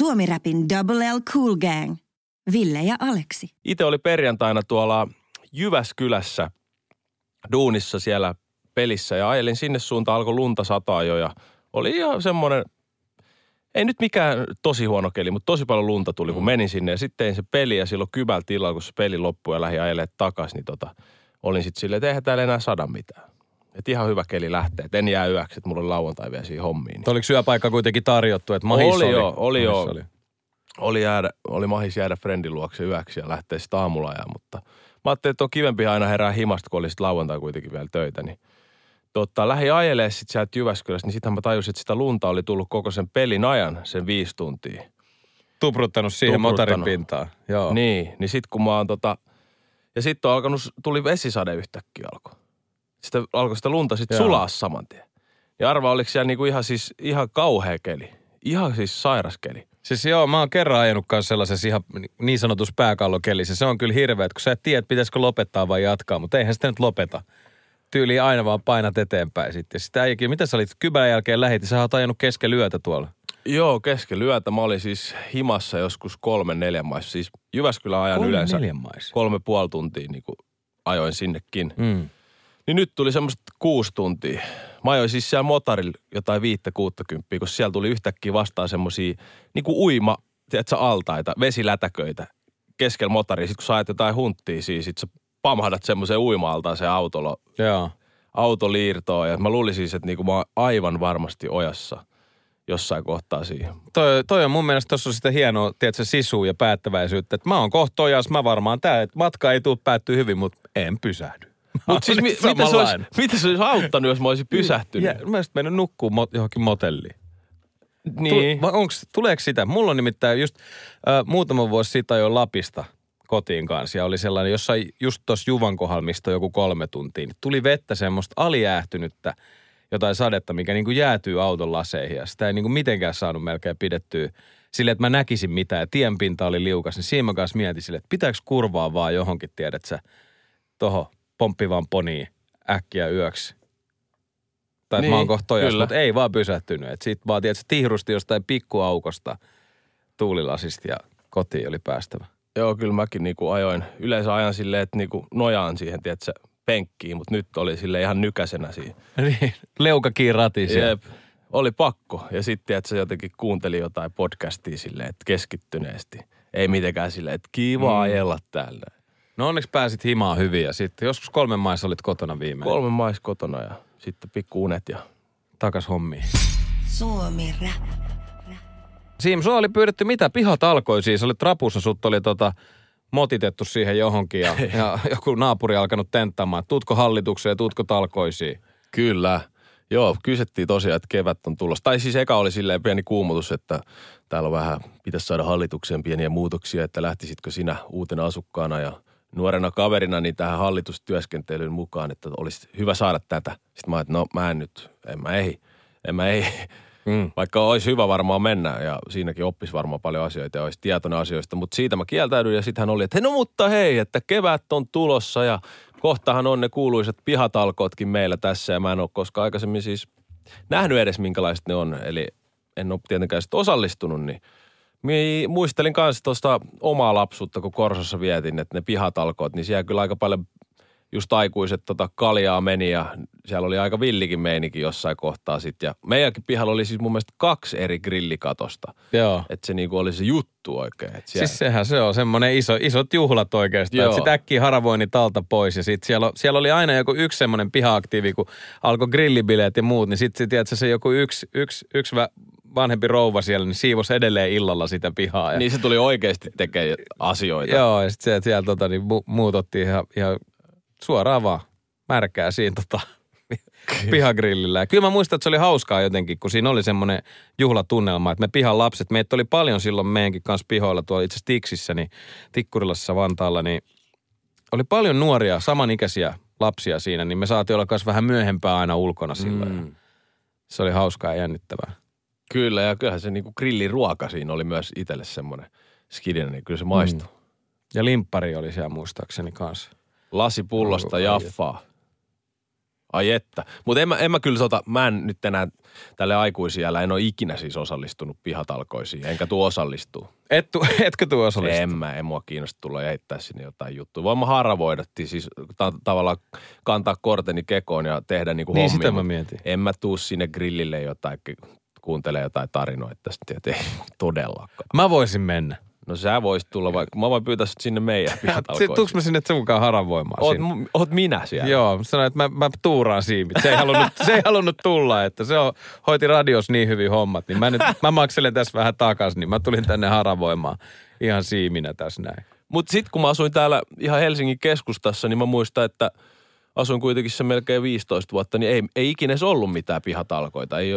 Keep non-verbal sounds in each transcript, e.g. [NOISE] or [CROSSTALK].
Suomi-räpin Double L Cool Gang. Ville ja Aleksi. Itse oli perjantaina tuolla Jyväskylässä duunissa siellä pelissä ja ajelin sinne suuntaan, alkoi lunta sataa jo ja oli ihan semmoinen, ei nyt mikään tosi huono keli, mutta tosi paljon lunta tuli, kun menin sinne ja sitten tein se peli ja silloin kybällä tilalla, kun se peli loppui ja lähi ajelemaan takaisin, niin tota, olin sitten silleen, että eihän täällä enää sada mitään. Että ihan hyvä keli lähtee, että en jää yöksi, että mulla oli lauantai vielä siihen hommiin. Niin. Oliko syöpaikka kuitenkin tarjottu, että mahis oli, oli? joo, oli joo. Oli, jäädä, oli mahis jäädä friendin luokse yöksi ja lähteä sitten aamulla ajaa, mutta mä ajattelin, että on kivempi aina herää himasta, kun oli sitten lauantai kuitenkin vielä töitä, niin totta, lähi ajelee sitten sieltä Jyväskylästä, niin sittenhän mä tajusin, että sitä lunta oli tullut koko sen pelin ajan, sen viisi tuntia. Tupruttanut siihen Tupruttanut. motorin pintaan. Joo. Niin, niin sitten kun mä oon tota, ja sitten on alkanut, tuli vesisade yhtäkkiä alkoi. Sitten alkoi sitä lunta sitten sulaa saman tien. Ja arva, oliko siellä niinku ihan siis, ihan kauhea keli. Ihan siis sairas keli. Siis joo, mä oon kerran ajanut kanssa sellaisessa ihan niin sanotussa pääkallokelissä. Se on kyllä hirveä, että kun sä et tiedä, pitäisikö lopettaa vai jatkaa, mutta eihän sitä nyt lopeta. Tyyli aina vaan painat eteenpäin sitten. Sitä äijäkin, mitä sä olit kybän jälkeen lähit, sä oot ajanut keskellä yötä tuolla. Joo, keskellä yötä. Mä olin siis himassa joskus kolmen neljän maissa. Siis Jyväskylän ajan Kolme yleensä neljän maissa. kolme puoli tuntia niin ajoin sinnekin. Mm. Niin nyt tuli semmoista kuusi tuntia. Mä ajoin siis siellä motorilla jotain viittä kuuttakymppiä, kun siellä tuli yhtäkkiä vastaan semmosia niin kuin uima, tiedätkö, altaita, vesilätäköitä keskellä motoria. Sitten kun sä ajat jotain hunttia siis, sit sä pamahdat semmoiseen uima-altaan se autolo, Joo. auto liirtoon. Ja mä luulin siis, että niin kuin mä oon aivan varmasti ojassa jossain kohtaa siihen. Toi, toi on mun mielestä tuossa on sitä hienoa, tiedätkö, sisua ja päättäväisyyttä. Että mä oon kohta ojas, mä varmaan tää, että matka ei tule päättyä hyvin, mutta en pysähdy. [LAUGHS] Mutta siis mi- mitä, se olisi, mitä se olisi auttanut, jos mä olisin pysähtynyt? Ja, mä olisin mennyt nukkuu mo- johonkin motelliin. niin. Tu- onks, tuleeko sitä? Mulla on nimittäin just äh, muutama vuosi siitä jo Lapista kotiin kanssa ja oli sellainen jossain just tuossa Juvan kohdalla, mistä joku kolme tuntia, niin tuli vettä semmoista alijäähtynyttä jotain sadetta, mikä niin kuin jäätyy auton laseihin ja sitä ei niin kuin mitenkään saanut melkein pidettyä silleen, että mä näkisin mitään ja tienpinta oli liukas, niin siinä mä kanssa mietin silleen, että pitääkö kurvaa vaan johonkin, tiedät sä, toho pomppivaan poniin äkkiä yöksi. Tai niin, Niin, mä oon kohta tojas, mutta ei vaan pysähtynyt. Et sit vaan, tiedätkö, tihrusti jostain pikkuaukosta tuulilasista ja kotiin oli päästävä. Joo, kyllä mäkin niinku ajoin. Yleensä ajan silleen, että niinku nojaan siihen, tiedätkö, penkkiin, mutta nyt oli sille ihan nykäsenä siinä. [LAUGHS] Niin, leuka kiinni ratiin siellä. Jep. Oli pakko. Ja sitten, että se jotenkin kuunteli jotain podcastia silleen, että keskittyneesti. Ei mitenkään silleen, että kiva Mm. ajella täällä. No onneksi pääsit himaan hyvin ja sitten joskus kolmen maissa olit kotona viimein. Kolme mais kotona ja sitten pikku unet ja Takas hommiin. Suomi Rap. Siim, sua oli pyydetty mitä? Pihat alkoi siis. Olit rapussa, sut oli tota motitettu siihen johonkin ja, ja joku naapuri alkanut tenttaamaan. että Tuutko hallitukseen, tuutko talkoisiin? Kyllä. Joo, kysettiin tosiaan, että kevät on tulossa. Tai siis eka oli silleen pieni kuumutus, että täällä on vähän, pitäisi saada hallitukseen pieniä muutoksia, että lähtisitkö sinä uutena asukkaana ja nuorena kaverina niin tähän hallitustyöskentelyyn mukaan, että olisi hyvä saada tätä. Sitten mä ajattelin, no mä en nyt, en mä ehdi, en mä ehdi. Mm. [LAUGHS] Vaikka olisi hyvä varmaan mennä ja siinäkin oppisi varmaan paljon asioita ja olisi tietoinen asioista, mutta siitä mä kieltäydyin ja sitten hän oli, että hei, no mutta hei, että kevät on tulossa ja kohtahan on ne kuuluisat pihatalkootkin meillä tässä ja mä en ole koskaan aikaisemmin siis nähnyt edes minkälaiset ne on, eli en ole tietenkään sitten osallistunut, niin Mi- muistelin kanssa tuosta omaa lapsuutta, kun Korsossa vietin, että ne pihatalkoot, niin siellä kyllä aika paljon just aikuiset tota kaljaa meni ja siellä oli aika villikin meininki jossain kohtaa sitten. Ja meidänkin pihalla oli siis mun mielestä kaksi eri grillikatosta. Joo. Että se niinku oli se juttu oikein. Et siellä, Siis sehän se on semmoinen iso, isot juhlat oikeastaan. Joo. Että sit äkkiä haravoinnit alta pois ja sit siellä, siellä oli aina joku yksi semmoinen piha-aktiivi, kun alkoi grillibileet ja muut, niin sitten tiedätkö, se joku yksi, yksi, yksi vä- vanhempi rouva siellä, niin siivos edelleen illalla sitä pihaa. Ja, niin se tuli oikeasti tekemään asioita. Joo, ja sitten siellä, siellä tota, niin mu, muut otti ihan, ihan suoraan vaan märkää siinä tota, pihagrillillä. Ja kyllä mä muistan, että se oli hauskaa jotenkin, kun siinä oli semmoinen juhlatunnelma, että me pihan lapset, meitä oli paljon silloin meidänkin kanssa pihoilla tuolla itse asiassa Tiksissä, niin Tikkurilassa Vantaalla, niin oli paljon nuoria, samanikäisiä lapsia siinä, niin me saatiin olla kanssa vähän myöhempää aina ulkona silloin. Mm. Se oli hauskaa ja jännittävää. Kyllä, ja kyllähän se niinku grilliruoka siinä oli myös itselle semmoinen skidinen, niin kyllä se maistui. Mm. Ja limppari oli siellä muistaakseni kanssa. Lasi pullosta Ai, jaffaa. Ai että. Mutta en mä, en mä kyllä sota, mä en nyt enää tälle aikuisiellä, en ole ikinä siis osallistunut pihatalkoisiin, enkä tuu osallistua. Et tu, [LAUGHS] etkö tuo osallistu? En mä, en mua kiinnosta tulla ja heittää sinne jotain juttuja. Voin mä haravoida, siis ta- tavallaan kantaa korteni kekoon ja tehdä niinku Niin, hommia. sitä mä mietin. En mä tuu sinne grillille jotain, kuuntelee jotain tarinoita tästä, et ei [LAUGHS] todellakaan. Mä voisin mennä. No sä voisit tulla vaikka, mä voin pyytää sut sinne meidän [LAUGHS] pihatalkoisiin. tuuks mä sinne sen mukaan haravoimaan Oot, sinne? oot minä siellä. Joo, sanoin, että mä, mä tuuraan siimit. Se ei, halunnut, se ei halunnut tulla, että se on, hoiti radios niin hyvin hommat. Niin mä, nyt, mä makselen tässä vähän takas, niin mä tulin tänne haravoimaan ihan siiminä tässä näin. Mutta sitten kun mä asuin täällä ihan Helsingin keskustassa, niin mä muistan, että asuin kuitenkin se melkein 15 vuotta, niin ei, ei ikinä edes ollut mitään pihatalkoita. Ei,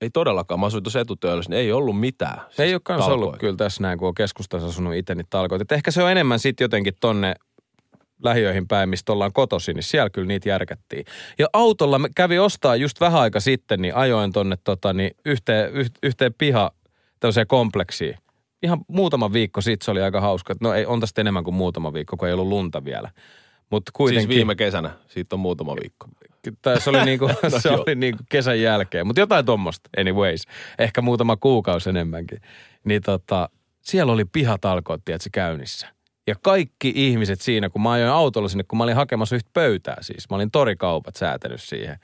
ei todellakaan. Mä asuin tuossa etutöölössä, niin ei ollut mitään. Se ei ole kans talkoita. ollut kyllä tässä näin, kun on keskustassa asunut itse niitä talkoita. Et ehkä se on enemmän sitten jotenkin tonne lähiöihin päin, mistä ollaan kotosi, niin siellä kyllä niitä järkättiin. Ja autolla kävi ostaa just vähän aika sitten, niin ajoin tonne tota, niin yhteen, yh, yhteen piha tämmöiseen kompleksiin. Ihan muutama viikko sitten se oli aika hauska. No ei, on tästä enemmän kuin muutama viikko, kun ei ollut lunta vielä. Mutta kuitenkin. Siis viime kesänä. Siitä on muutama viikko. Tai se oli, niinku, [LAUGHS] No se joo. oli niinku kesän jälkeen, mutta jotain tuommoista anyways. Ehkä muutama kuukausi enemmänkin. Niin tota, siellä oli pihatalkoot, tiedätkö, käynnissä. Ja kaikki ihmiset siinä, kun mä ajoin autolla sinne, kun mä olin hakemassa yhtä pöytää siis. Mä olin torikaupat säätänyt siihen.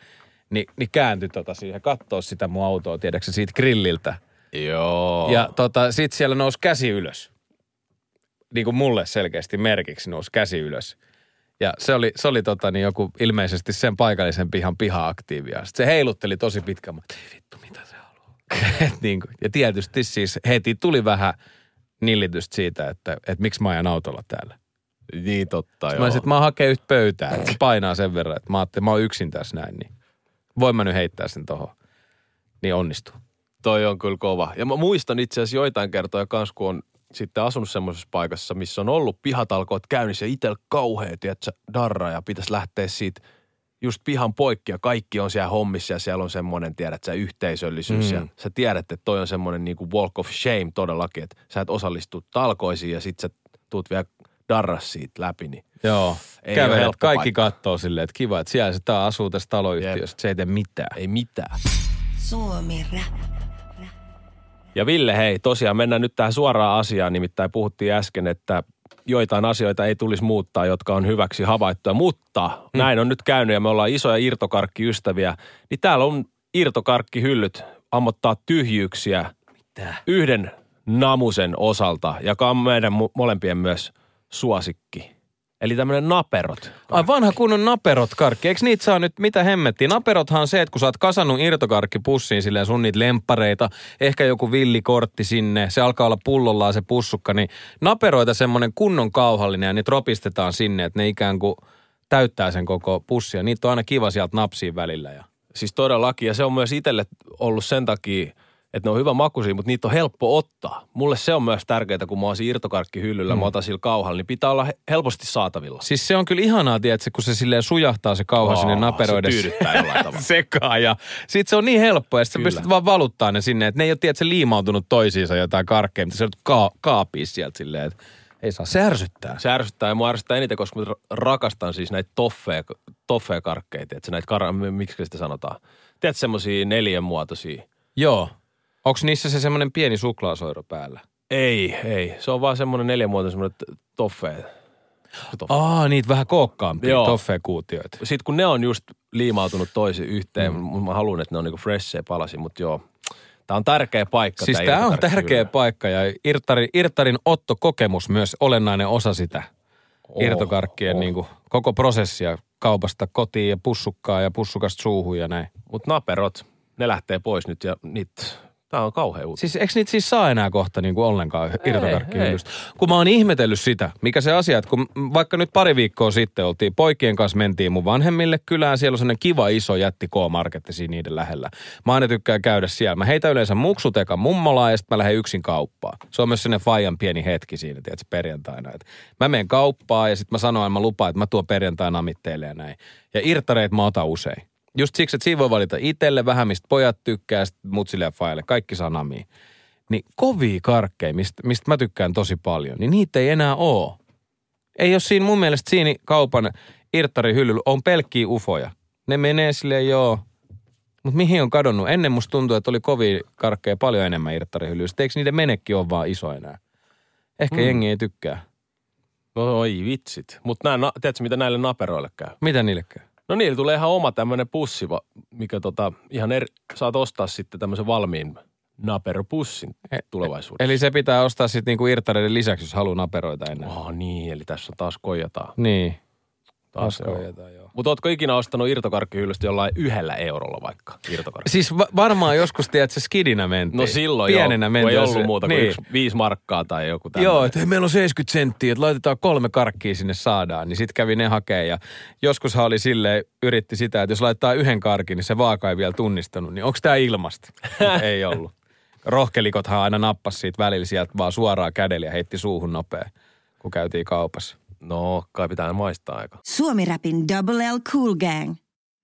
Niin, niin kääntyi tota siihen, kattoo sitä mun autoa, tiedätkö siitä grilliltä. Joo. Ja tota, sit siellä nousi käsi ylös. Niin kuin mulle selkeästi merkiksi nousi käsi ylös. Ja se oli, se oli tota, niin joku ilmeisesti sen paikallisen pihan piha-aktiivia. Sitten se heilutteli tosi pitkään. Mä, ei vittu, mitä se haluaa. [LAUGHS] Et niin kuin, ja tietysti siis heti tuli vähän nillitystä siitä, että, että miksi mä ajan autolla täällä. Niin totta, Mä joo. olisin, että mä hakee yhtä pöytää, että se painaa sen verran, että mä ajattelin, mä oon yksin tässä näin, niin voin mä nyt heittää sen tohon. Niin onnistuu. Toi on kyllä kova. Ja mä muistan itse asiassa joitain kertoja kans, kun on sitten asunut semmoisessa paikassa, missä on ollut pihatalkoot käynnissä ja itsellä kauhea, tiedätkö, darra ja pitäisi lähteä siitä just pihan poikki ja kaikki on siellä hommissa ja siellä on semmoinen, tiedät sä, yhteisöllisyys Mm. ja sä tiedät, että toi on semmoinen niinku walk of shame todellakin, että sä et osallistu talkoisiin ja sit sä tuut vielä darras siitä läpi, niin Joo. Ei Kävelet, kaikki paikka. kattoo silleen, että kiva, että siellä se tää asuu tässä taloyhtiössä, se ei tee mitään. ei mitään. Suomi Rap. Ja Ville, hei, tosiaan mennään nyt tähän suoraan asiaan. Nimittäin puhuttiin äsken, että joitain asioita ei tulisi muuttaa, jotka on hyväksi havaittuja. Mutta hmm. näin on nyt käynyt ja me ollaan isoja irtokarkkiystäviä. Niin täällä on irtokarkkihyllyt ammottaa tyhjyyksiä Mitä? yhden namusen osalta, joka on meidän mo- molempien myös suosikki. Eli tämmöinen naperot. Ai vanha kunnon naperot karkki. Eikö niitä saa nyt, mitä hemmettiin? Naperothan on se, että kun sä oot kasannut irtokarkkipussiin silleen sun niitä lemppareita, ehkä joku villikortti sinne, se alkaa olla pullollaan se pussukka, niin naperoita semmonen kunnon kauhallinen ja niitä ropistetaan sinne, että ne ikään kuin täyttää sen koko pussia. Niitä on aina kiva sieltä napsiin välillä. Ja... Siis todellakin, ja se on myös itselle ollut sen takia, että ne on hyvä makuisia, mutta niitä on helppo ottaa. Mulle se on myös tärkeää, kun mä oon siinä irtokarkkihyllyllä, mm. mä otan sillä kauhalla, niin pitää olla he- helposti saatavilla. Siis se on kyllä ihanaa, tiedätkö, kun se silleen sujahtaa se kauha sinne Aa, naperoiden Se tyydyttää [LAUGHS] jollain tavalla. sekaan ja sit se on niin helppoa, että sä pystyt vaan valuttaa ne sinne, että ne ei ole tiedätkö, liimautunut toisiinsa jotain karkkeja, mutta sä joudut ka- kaapia sieltä silleen, että ei saa, se ärsyttää. Se ärsyttää ja mua ärsyttää eniten, koska mä ra- rakastan siis näitä toffeja, toffeja karkkeita, että näitä, kar- miksi sitä sanotaan? Tiedätkö semmosia neljän muotoisia? Joo. Onko niissä se semmoinen pieni suklaasoiro päällä? Ei, ei. Se on vaan semmoinen neljänmuotoinen semmoinen toffeja. Toffe. Aa, niitä vähän kookkaampia toffee-kuutioita. Sitten kun ne on just liimautunut toisiin yhteen, mm. mä haluan, että ne on niinku freshejä palasia, mutta joo. Tää on tärkeä paikka. Siis tää tämä on tärkeä paikka ja Irtari, Irtarin Otto-kokemus myös olennainen osa sitä Oh, irtokarkkien oh. niin kuin, koko prosessia kaupasta kotiin ja pussukkaa ja pussukasta suuhun ja näin. Mutta naperot, ne lähtee pois nyt ja niitä, tää on kauhea uutinen. Siis eikö niitä siis saa enää kohta niin kuin ollenkaan irtokarkkihyllystä? Kun mä oon ihmetellyt sitä, mikä se asia, että kun vaikka nyt pari viikkoa sitten oltiin, poikien kanssa mentiin mun vanhemmille kylään, siellä on sellainen kiva iso jätti K-marketti siinä niiden lähellä. Mä aina tykkään käydä siellä. Mä heitän yleensä muksutekan mummolaan ja sitten mä lähden yksin kauppaan. Se on myös sellainen fajan pieni hetki siinä, tiedätkö, perjantaina. Et mä menen kauppaan ja sitten mä että mä lupaan, että mä tuon perjantaina amitteille ja näin. Ja irttareit mä otan usein. Just siksi, että siinä voi valita itselle vähän, mistä pojat tykkää, ja sit mutsille ja faille. Kaikki saa namiin. Niin kovia karkkeja, mistä, mistä mä tykkään tosi paljon, niin niitä ei enää oo. Ei ole siinä mun mielestä siinä kaupan irttarihyllyllä on pelkkiä ufoja. Ne menee sille joo. Mutta mihin on kadonnut? Ennen musta tuntuu, että oli kovin karkkeja paljon enemmän irttarihyllyistä. Eikö niiden menekki ole vaan iso enää? Ehkä mm. jengi ei tykkää. No oi vitsit. Mutta tiedätkö mitä näille naperoille käy? Mitä niille käy? No niillä tulee ihan oma tämmöinen pussi, mikä tota, ihan eri, saat ostaa sitten tämmöisen valmiin naperopussin E- tulevaisuudessa. Eli se pitää ostaa sitten niinku irttareiden lisäksi, jos haluaa naperoita ennen. Oh, niin, eli tässä on taas koijataan. Niin. Taas. Mutta ootko ikinä ostanut irtokarkkihyllystä jollain yhdellä eurolla vaikka irtokarkki? Siis va- varmaan joskus, tiedät, se skidinä mentiin. No silloin Pienenä joo, mentiin. ei ollut muuta kuin niin. yksi, viisi markkaa tai joku tämmöinen. Joo, että meillä on 70 senttiä, että laitetaan kolme karkkia sinne saadaan. Niin sitten kävi ne hakee ja joskushan oli silleen, yritti sitä, että jos laittaa yhden karkin, niin se vaaka ei vielä tunnistanut. Niin onko tämä ilmasta? [LAUGHS] Ei ollut. Rohkelikothan aina nappas siitä välillä sieltä vaan suoraan kädellä ja heitti suuhun nopea, kun käytiin kaupassa. No, kai pitää maistaa aika. Suomi-räpin Double L Cool Gang.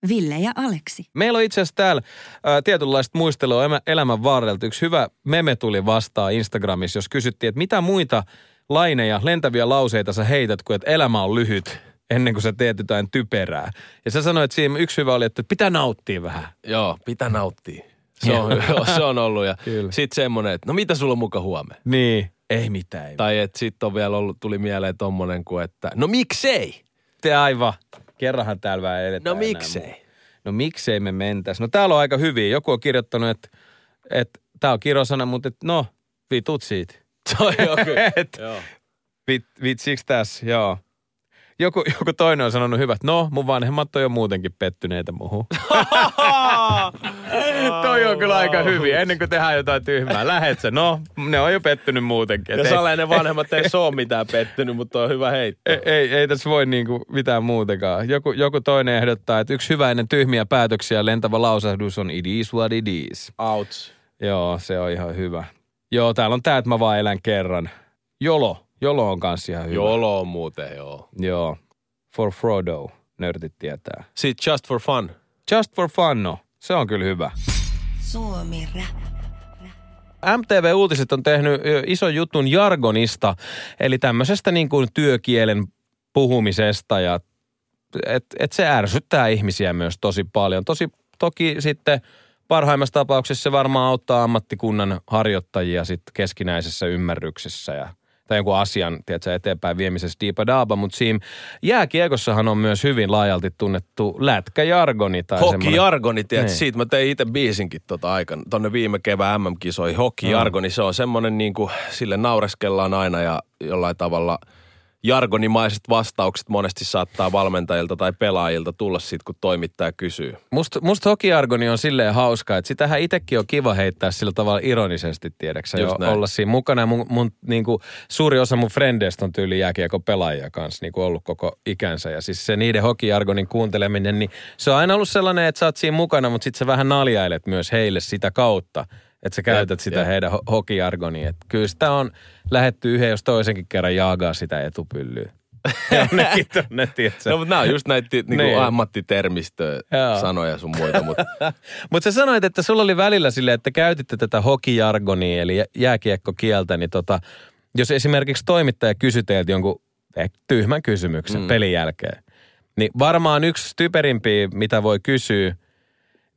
Ville ja Aleksi. Meillä on itse asiassa täällä ää, tietynlaista muistelua elämän varrelta. Yksi hyvä meme tuli vastaan Instagramissa, jos kysyttiin, että mitä muita laineja, lentäviä lauseita sä heität, kun että elämä on lyhyt ennen kuin sä teet jotain typerää. Ja sä sanoit siinä yksi hyvä oli, että pitää nauttia vähän. Joo, pitää nauttia. Se on, joo, [LAUGHS] se on ollut. Ja sitten semmoinen, että no mitä sulla on muka huomenna? Niin. Ei mitään. Ei Tai että sitten on vielä ollut, tuli mieleen tommonen kuin, että no miksei? Te aivan. Kerranhan täällä vähän eletään No enää miksei? muuta. No miksei me mentäis? No täällä on aika hyviä. Joku on kirjoittanut, että, että tää on kirosana, mutta että no, vitut siitä. [LAUGHS] Se on joku. [LAUGHS] Et, Joo. Vit, vitsiks tässä, joo. Joku, joku toinen on sanonut hyvät, no mun vanhemmat on jo muutenkin pettyneitä muuhun. [LAUGHS] Toi on kyllä aika hyvin, ennen kuin tehdään jotain tyhmää. Lähet sä, no ne on jo pettynyt muutenkin. Ja Et ei, Saleinen vanhemmat ei ole mitään pettynyt, mutta on hyvä heittää. ei, ei, ei tässä voi niinku mitään muutakaan. Joku, joku toinen ehdottaa, että yksi hyvä ennen tyhmiä päätöksiä lentävä lausahdus on it is what it is. Outs. Joo, se on ihan hyvä. Joo, täällä on tää, että mä vaan elän kerran. Jolo. Jolo on kanssa ihan hyvä. Jolo on muuten, joo. Joo. For Frodo, nörtit tietää. Sitten just for fun. Just for fun, no. Se on kyllä hyvä. Suomi Rap. MTV Uutiset on tehnyt ison jutun jargonista, eli tämmöisestä niin kuin työkielen puhumisesta ja et, et se ärsyttää ihmisiä myös tosi paljon. Tosi toki sitten parhaimmassa tapauksessa se varmaan auttaa ammattikunnan harjoittajia sitten keskinäisessä ymmärryksessä ja tai jonkun asian tiedätkö, eteenpäin viemisessä diipadaaba, mutta siinä jääkiekossahan on myös hyvin laajalti tunnettu lätkäjargoni. Tai semmoinen- Hokijargoni, tiedät, Niin. siitä mä tein itse biisinkin tota aikana, tonne viime kevään MM-kisoihin. Hokijargoni, se on semmoinen niin kuin, sille naureskellaan aina ja jollain tavalla jargonimaiset vastaukset monesti saattaa valmentajilta tai pelaajilta tulla siitä, kun toimittaja kysyy. Musta must hokiargoni on silleen hauska, että sitähän itsekin on kiva heittää sillä tavalla ironisesti, tiedäksä, jo, näin. olla siinä mukana. Mun, mun niinku, suuri osa mun frendeistä on tyyli jääkiekko pelaajia kanssa niinku ollut koko ikänsä. Ja siis se niiden hokiargonin kuunteleminen, niin se on aina ollut sellainen, että sä oot siinä mukana, mutta sit sä vähän naljailet myös heille sitä kautta. Että sä käytät sitä jep. heidän ho- hokiargonia. Että kyllä sitä on lähetty yhden jos toisenkin kerran jaagaa sitä etupyllyä. [LAUGHS] Jonnekin tonne? No, mutta nämä on just näitä niin Niin. ammattitermistöä, sanoja sun muita, mutta [LAUGHS] Mutta sä sanoit, että sulla oli välillä silleen, että käytitte tätä hokijargonia, eli jä- jääkiekkokieltä, niin tota, jos esimerkiksi toimittaja kysyy teiltä jonkun eh, tyhmän kysymyksen mm. pelin jälkeen, niin varmaan yksi typerimpiä, mitä voi kysyä,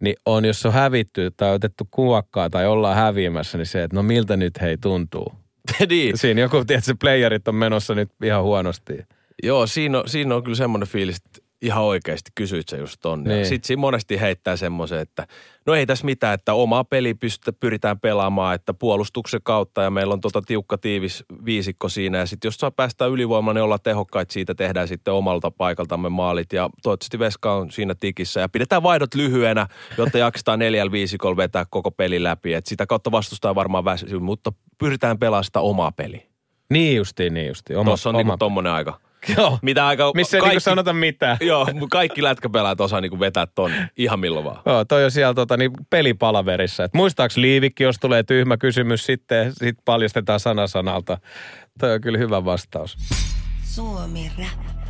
niin on, jos on hävitty tai otettu kuokkaa tai ollaan häviämässä, niin se, että no miltä nyt hei tuntuu. [LAUGHS] niin. Siinä joku, tiedätkö, playerit on menossa nyt ihan huonosti. Joo, siinä on, siinä on kyllä semmoinen fiilis, että ihan oikeasti kysyit sä just ton. Niin. Sitten siinä monesti heittää semmoisen, että no ei tässä mitään, että oma peli pystytä, pyritään pelaamaan, että puolustuksen kautta ja meillä on tota tiukka tiivis viisikko siinä. Ja sitten jos saa päästä ylivoimaan, niin olla tehokkaita siitä, tehdään sitten omalta paikaltamme maalit ja toivottavasti Veska on siinä tikissä. Ja pidetään vaihdot lyhyenä, jotta jaksetaan neljällä viisikolla vetää koko peli läpi. Et sitä kautta vastustaa varmaan väsyy, mutta pyritään pelaamaan sitä omaa peliä. Niin justiin, niin justiin. Oma, Tuossa on oma... niinku tommonen aika. [LAUGHS] Joo. Mitä aika... Missä ei niinku sanota mitään. [LAUGHS] Joo, mutta kaikki lätkäpelaajat osaa niinku vetää ton ihan milloin vaan. Joo, toi on siellä tota, niin pelipalaverissa. Et muistaaks Liivikki, jos tulee tyhmä kysymys, sitten sit paljastetaan sana sanalta. Toi on kyllä hyvä vastaus. Suomi Rap.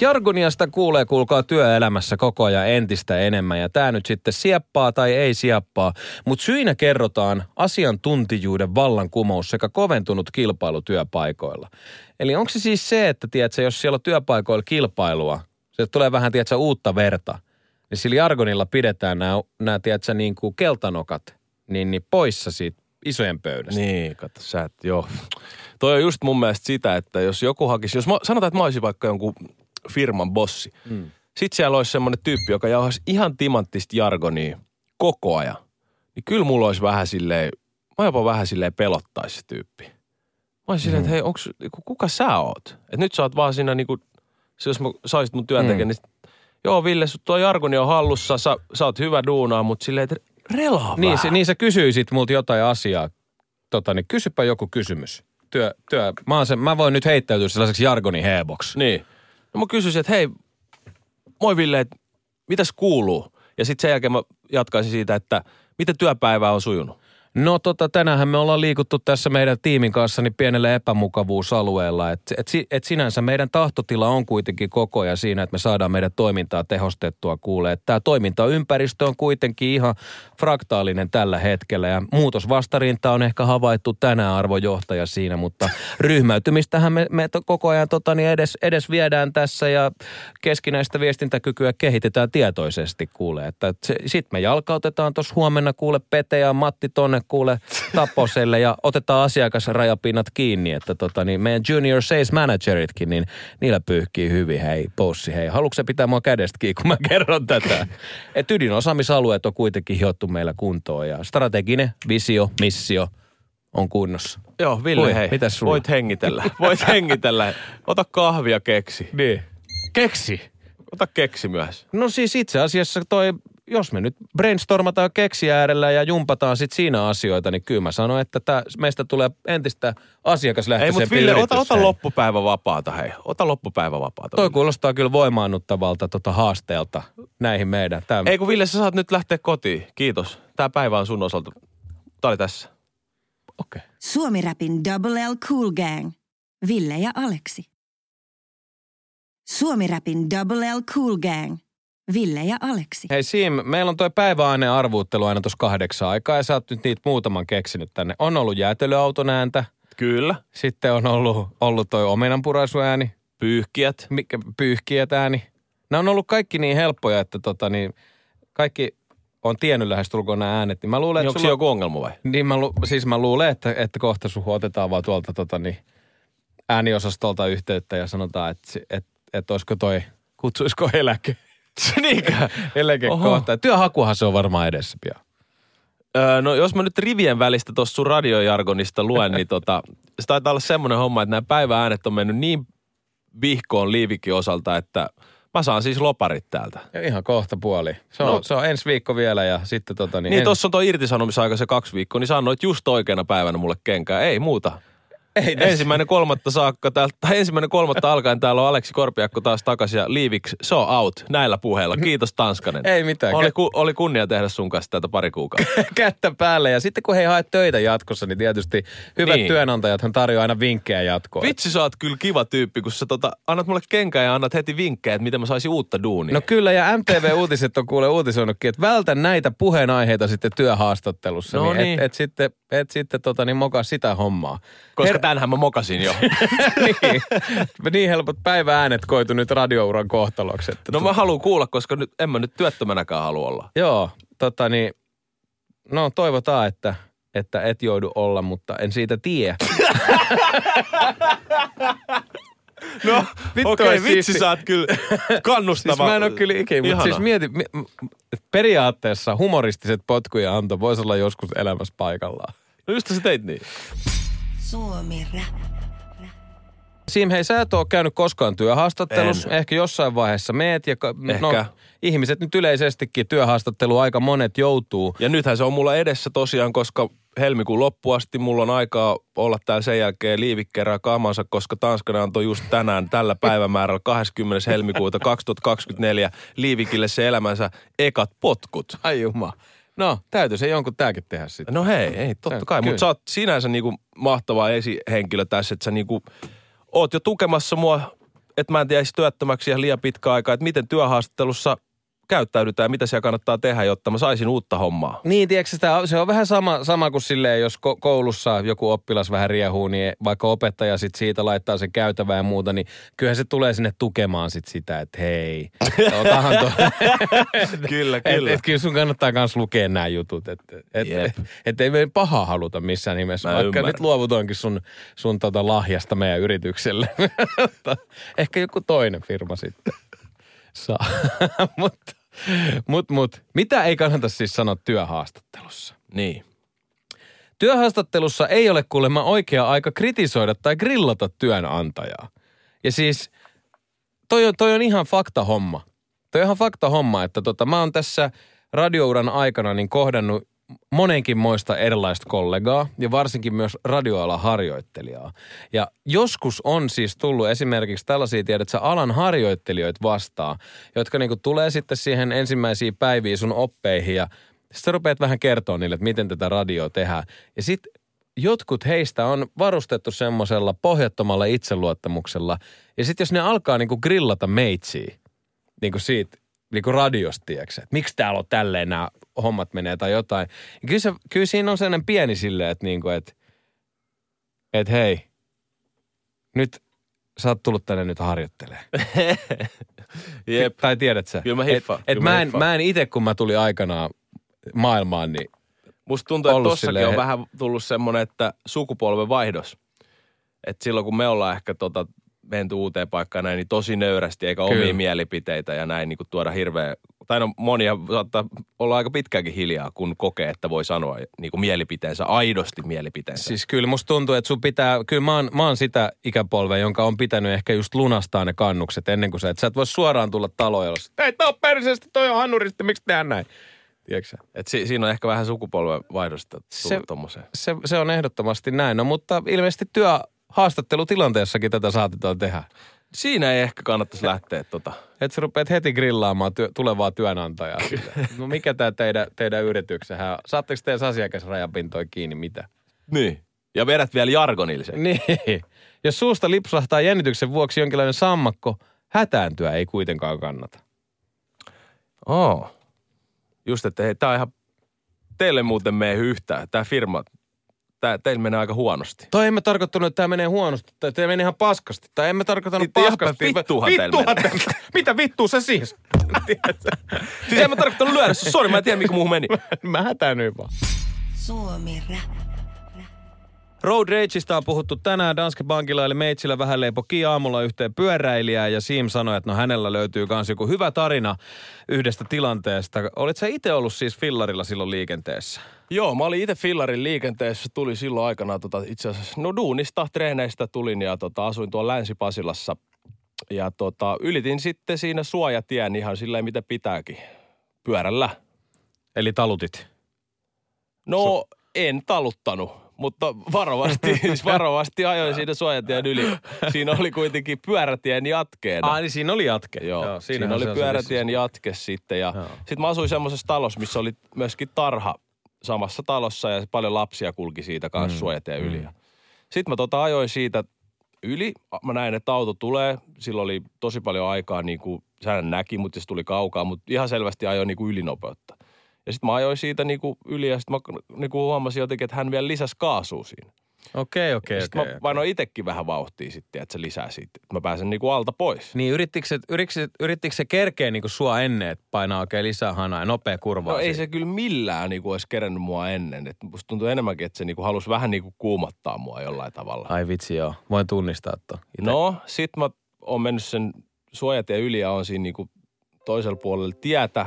Jargoniasta kuulee, kuulkaa työelämässä koko ajan entistä enemmän ja tämä nyt sitten sieppaa tai ei sieppaa, mutta syinä kerrotaan asiantuntijuuden vallankumous sekä koventunut kilpailu työpaikoilla. Eli onko se siis se, että tiedätkö, jos siellä on työpaikoilla kilpailua, se tulee vähän tiedätkö, uutta verta, niin sillä jargonilla pidetään nämä, nämä tiedätkö, niin kuin keltanokat niin, niin poissa siitä isojen pöydästä. Niin, kato, sä et, joo. Toi on just mun mielestä sitä, että jos joku hakisi, jos mä, sanotaan, että mä olisin vaikka jonkun firman bossi. Mm. Sitten siellä olisi semmoinen tyyppi, joka jauhaisi ihan timanttista jargonia koko ajan. Niin kyllä mulla olisi vähän silleen, mä jopa vähän silleen pelottaisi se tyyppi. Mä olisin silleen, että hei, onks, kuka sä oot? Et nyt sä oot vaan siinä niinku, jos mä saisit mun työntekijän, mm. niin joo Ville, sut tuo jargoni on hallussa, sä, sä oot hyvä duunaa, mutta silleen, että relaa Niin, se, niin sä kysyisit multa jotain asiaa. Tota, niin kysypä joku kysymys. Työ, työ, mä, oon se, mä voin nyt heittäytyä sellaiseksi jargonin heboksi. Niin. No mä kysyisin, että hei, moi Ville, että mitäs kuuluu? Ja sitten sen jälkeen mä jatkaisin siitä, että miten työpäivä on sujunut. No tota, tänäänhän me ollaan liikuttu tässä meidän tiimin kanssa niin pienellä epämukavuusalueella. Et, et, et sinänsä meidän tahtotila on kuitenkin koko ajan siinä, että me saadaan meidän toimintaa tehostettua kuulee. Tämä toimintaympäristö on kuitenkin ihan fraktaalinen tällä hetkellä ja muutosvastarinta on ehkä havaittu tänään arvojohtaja siinä, mutta ryhmäytymistähän me, me koko ajan tota, niin edes, edes viedään tässä ja keskinäistä viestintäkykyä kehitetään tietoisesti kuulee. Sitten me jalkautetaan tuossa huomenna kuule Pete ja Matti tonne kuule Taposelle ja otetaan asiakasrajapinnat kiinni, että tota, niin meidän junior sales manageritkin, niin niillä pyyhkii hyvin, hei possi, hei. Haluatko se pitää mua kädestä kiinni, kun mä kerron tätä? Et ydinosaamisalueet on kuitenkin hiottu meillä kuntoon ja strateginen visio, missio on kunnossa. Joo, Ville, Oi, hei, mitäs sulla? voit hengitellä. Voit hengitellä. Ota kahvia keksi. Niin. Keksi. Ota keksi myös. No siis itse asiassa toi, jos me nyt brainstormataan keksi äärellä ja jumpataan sit siinä asioita, niin kyllä mä sanon, että tää, meistä tulee entistä Ei, asiakaslähtöisempi mutta Ville, ota, ota loppupäivä vapaata, hei. Ota loppupäivä vapaata. Toi kuulostaa kyllä voimaannuttavalta tota haasteelta näihin meidän. Tää, Ei kun Ville, sä saat nyt lähteä kotiin. Kiitos. Tää päivä on sun osalta. Tää oli tässä. okay. Suomi-räpin Double L Cool Gang. Ville ja Aleksi. Suomi-räpin Double L Cool Gang. Ville ja Aleksi. Hei Sim, meillä on toi päiväaineen arvuuttelu aina tuossa kahdeksan aikaa ja sä oot nyt niitä muutaman keksinyt tänne. On ollut jäätelöauton ääntä, Kyllä. sitten on ollut, ollut toi omenanpuraisuääni, Pyyhkiät. mikä pyyhkiät ääni. Nämä on ollut kaikki niin helppoja, että tota niin, kaikki on tiennyt lähestulkoon nämä äänet. Niin mä luulen, Niin että onko sulla, se joku ongelma vai? niin mä, lu, siis mä luulen, että, että kohta suhun otetaan vaan tuolta tota niin, ääniosastolta yhteyttä ja sanotaan, että, että, että, että olisiko toi, kutsuisiko eläke. Niinkö? eläke kohta. Työhakuhan se on varmaan edessä pian. Öö, no jos mä nyt rivien välistä tuossa sun radiojargonista luen, niin tota, se taitaa olla semmoinen homma, että nämä päivääänet on mennyt niin vihkoon liivikin osalta, että mä saan siis loparit täältä. Ja ihan kohta puoli. Se on, No. se on ensi viikko vielä ja sitten tota niin... Niin en- tuossa on tuo irtisanomisaika se kaksi viikkoa, niin sanoit just oikeana päivänä mulle kenkää. Ei muuta. Ei tässä- Ensimmäinen kolmatta saakka, täältä, tai ensimmäinen kolmatta alkaen täällä on Aleksi Korpiakko taas takaisin ja liiviksi, se on out näillä puheilla. Kiitos Tanskanen. Ei mitään. Oli, ku, oli kunnia tehdä sun kanssa tätä pari kuukautta. [LAUGHS] kättä päälle. Ja sitten kun he haet töitä jatkossa, niin tietysti hyvät Niin. työnantajathan tarjoaa aina vinkkejä jatkoon. Vitsi, sä oot kyllä kiva tyyppi, kun sä tota, annat mulle kenkää ja annat heti vinkkejä, että miten mä saisin uutta duunia. No kyllä, ja MTV-uutiset [LAUGHS] on kuule uutisoinutkin, että vältä näitä puheenaiheita sitten työhaastattelussa. No niin, niin. Et, et sitten, et sitten tota, niin mokaa sitä hommaa. Koska tänhän mä mokasin jo. [LAUGHS] niin, niin helpot päivääänet koitu nyt radiouran kohtaloksi. Että No mä haluan kuulla, koska nyt, en mä nyt työttömänäkään halua olla. Joo, tota niin, no toivotaan, että, että et joudu olla, mutta en siitä tiedä. [LAUGHS] No, Vittu okei, olisi vitsi siisti. sä oot kyllä [LAUGHS] kannustava. Siis mä en ole kyllä ikinä, mutta siis mieti, periaatteessa humoristiset potkuja anto voisi olla joskus elämässä paikallaan. No just sä teit niin. Suomi-rap. Sim, hei, sä et ole käynyt koskaan työhaastattelussa. En. Ehkä jossain vaiheessa meet. Ja, no, Ehkä. ihmiset nyt yleisestikin työhaastattelu aika monet joutuu. Ja nythän se on mulla edessä tosiaan, koska helmikuun loppuun asti mulla on aikaa olla täällä sen jälkeen liivikkerää kamansa, koska Tanskana antoi just tänään tällä päivämäärällä 20. helmikuuta 2024 liivikille se elämänsä ekat potkut. Ai juma. No, täytyy se jonkun tääkin tehdä sitten. No hei, ei, totta kai. Mutta sä oot sinänsä niinku mahtava esihenkilö tässä, että sä niinku oot jo tukemassa mua, että mä en tiedä työttömäksi ihan liian pitkä aikaa, että miten työhaastattelussa käyttäydytään ja mitä siellä kannattaa tehdä, jotta mä saisin uutta hommaa. Niin, tiedätkö, sitä, se on vähän sama, sama kuin silleen, jos ko- koulussa joku oppilas vähän riehuu, niin vaikka opettaja sit siitä laittaa sen käytävää ja muuta, niin kyllähän se tulee sinne tukemaan sit sitä, että hei, otahan to. [LAUGHS] Kyllä, Et, et, kyllä sun kannattaa myös lukea nämä jutut, että et, Jep. et, et ei me pahaa haluta missään nimessä, Mä vaikka ymmärrän. nyt luovutoinkin sun, sun tota lahjasta meidän yritykselle. [LAUGHS] Ehkä joku toinen firma sitten saa. [LAUGHS] mutta [LAUGHS] mut, mut, mitä ei kannata siis sanoa työhaastattelussa? Niin. Työhaastattelussa ei ole kuulemma oikea aika kritisoida tai grillata työnantajaa. Ja siis toi on, toi on ihan fakta homma. Toi on ihan fakta homma, että tota, mä oon tässä radiouran aikana niin kohdannut monenkin moista erilaista kollegaa ja varsinkin myös radioalan harjoittelijaa. Ja joskus on siis tullut esimerkiksi tällaisia, tiedätkö, alan harjoittelijoita vastaan, jotka niinku tulee sitten siihen ensimmäisiin päiviin sun oppeihin ja sitten rupeat vähän kertoa niille, että miten tätä radioa tehdään. Ja sitten jotkut heistä on varustettu semmoisella pohjattomalla itseluottamuksella. Ja sitten jos ne alkaa niinku grillata meitsiä, niinku siitä niinku radiosta, tiedätkö, että miksi täällä on tälleen nämä hommat menee tai jotain. Ja kyllä, se, kyllä siinä on sellainen pieni silleen, että niinku, et, et hei, nyt sä oot tullut tänne nyt harjoittelemaan. [LAUGHS] Jep. Tai tiedät sä? Kyllä mä et, hiffaan, et kyllä mä mä, en, hiffaan. mä en itse, kun mä tulin aikanaan maailmaan, niin Musta tuntuu, että tossakin silleen- on vähän tullut semmoinen, että sukupolven vaihdos. Että silloin kun me ollaan ehkä tota, menty uuteen paikkaan näin, niin tosi nöyrästi, eikä Kyllä. omia mielipiteitä ja näin niin kuin tuoda hirveä, tai no monia saattaa olla aika pitkäänkin hiljaa, kun kokee, että voi sanoa niin kuin mielipiteensä, aidosti mielipiteensä. Siis kyllä musta tuntuu, että sun pitää, kyllä mä oon, mä oon sitä ikäpolvea, jonka on pitänyt ehkä just lunastaa ne kannukset ennen kuin sä, että sä et voi suoraan tulla taloon olla, ei tää on perseestä, toi on hannuristi, miksi tehdään näin? Tiedätkö? Et si- siinä on ehkä vähän sukupolven vaihdosta tullut Se- tommoseen. Se, se on ehdottomasti näin, no mutta ilmeisesti työhaastattelutilanteessakin tätä saatetaan tehdä. Siinä ei ehkä kannattaisi lähteä tota. Että sä rupeat heti grillaamaan työ, tulevaa työnantajaa. No mikä tämä teidän, teidän yrityksenhän on? Saatteko teidän asiakasrajapintoja kiinni, mitä? Niin. Ja vedät vielä jargonillisen. Niin. Jos suusta lipsahtaa jännityksen vuoksi jonkinlainen sammakko, hätääntyä ei kuitenkaan kannata. Oo. Just, että hei, tää on ihan, teille muuten mene yhtään. Tää firma, tää, teillä menee aika huonosti. Tai emme tarkoittanut, että tämä menee huonosti, tai tämä menee ihan paskasti, tai emme tarkoittanut Niin, jahpa, paskasti. teillä Vittuhan menee. teillä. [LAUGHS] Mitä vittua se siis? [LAUGHS] Siis en mä tarkoittanut lyödä, sori mä en tiedä mikä muuhun meni. [LAUGHS] Mä hätäännyin vaan. Suomi Rap. Road Rageista on puhuttu tänään. Danske Bankilla eli Meitsillä vähän leipo aamulla yhteen pyöräilijää ja Siim sanoi, että no hänellä löytyy myös joku hyvä tarina yhdestä tilanteesta. Olit sä itse ollut siis fillarilla silloin liikenteessä? Joo, mä olin itse Fillarin liikenteessä, tuli silloin aikanaan tota, itse asiassa, no duunista, treeneistä tulin ja tota, asuin tuolla Länsi-Pasilassa. Ja tota, ylitin sitten siinä suojatien ihan silleen, mitä pitääkin, pyörällä. Eli talutit. No, en taluttanut, mutta varovasti, [LAUGHS] siis varovasti ajoin siinä suojatien yli. Siinä oli kuitenkin pyörätien jatkeena. Ah, niin siinä oli jatke. Joo, Joo siinä oli se se pyörätien vissi. jatke sitten. Ja sitten mä asuin semmoisessa talossa, missä oli myöskin tarha samassa talossa ja paljon lapsia kulki siitä kanssa mm. suojatien yli. Ja Sitten mä tota ajoin siitä yli. Mä näin, että auto tulee. Silloin oli tosi paljon aikaa, niin kuin sehän näki, mutta se tuli kaukaa, mutta ihan selvästi ajoin niin kuin ylinopeutta. Ja sitten mä ajoin siitä niin kuin yli ja sitten mä niin kuin huomasin jotenkin, että hän vielä lisäsi kaasua siinä. Okei, okei, Sitten okei. mä painoin itsekin vähän vauhtia sitten, että se lisää siitä. Että mä pääsen niin kuin alta pois. Niin yrittikö se, yrittikö, se- yrittikö se kerkeä niin kuin sua ennen, että painaa oikein lisää hanaa ja nopea kurvaa? No ei siitä? se kyllä millään niin kuin olisi kerennyt mua ennen. Et musta tuntuu enemmänkin, että se niin kuin halusi vähän niin kuin kuumattaa mua jollain tavalla. Ai vitsi joo, voin tunnistaa tuon. No, sit mä oon mennyt sen suojatien yli ja on siinä niin kuin toisella puolella tietä.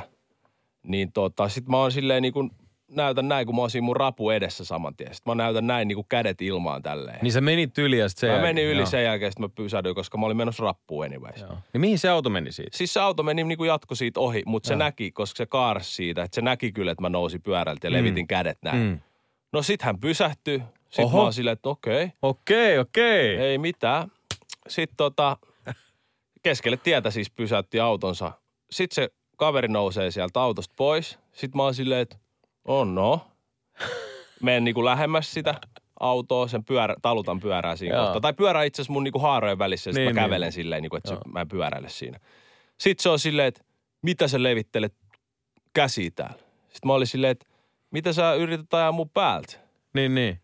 Niin tota, sit mä oon silleen niin kuin näytän näin, kun mä oon siinä mun rapu edessä saman tien. Sitten mä näytän näin niin kuin kädet ilmaan tälleen. Niin sä menit yli ja sit sen mä jälkeen- menin yli joo. sen jälkeen, sitten mä pysähdyin, koska mä olin menossa rappuun anyways. Joo. Niin mihin se auto meni siitä? Siis se auto meni niin kuin jatko siitä ohi, mutta se näki, koska se kaarsi siitä, että se näki kyllä, että mä nousin pyörältä ja levitin kädet näin. Mm. No sit hän pysähtyi. Sitten Oho. mä oon silleen, että okei, Okei, okei. ei mitään. Sitten tota, keskelle tietä siis pysäytti autonsa. Sitten se kaveri nousee sieltä autosta pois. Sitten mä oon silleen, että on no. Menen niinku lähemmäs sitä autoa, sen pyörä, talutan pyörää siinä Joo. kohtaa. Tai pyörä itse asiassa mun niinku haarojen välissä, ja sit Niin, mä niin. kävelen silleen, niinku, että se, mä en pyöräile siinä. Sitten se on silleen, että mitä sä levittelet käsi täällä? Sitten mä olin silleen, että mitä sä yrität ajaa mun päältä? Niin, niin.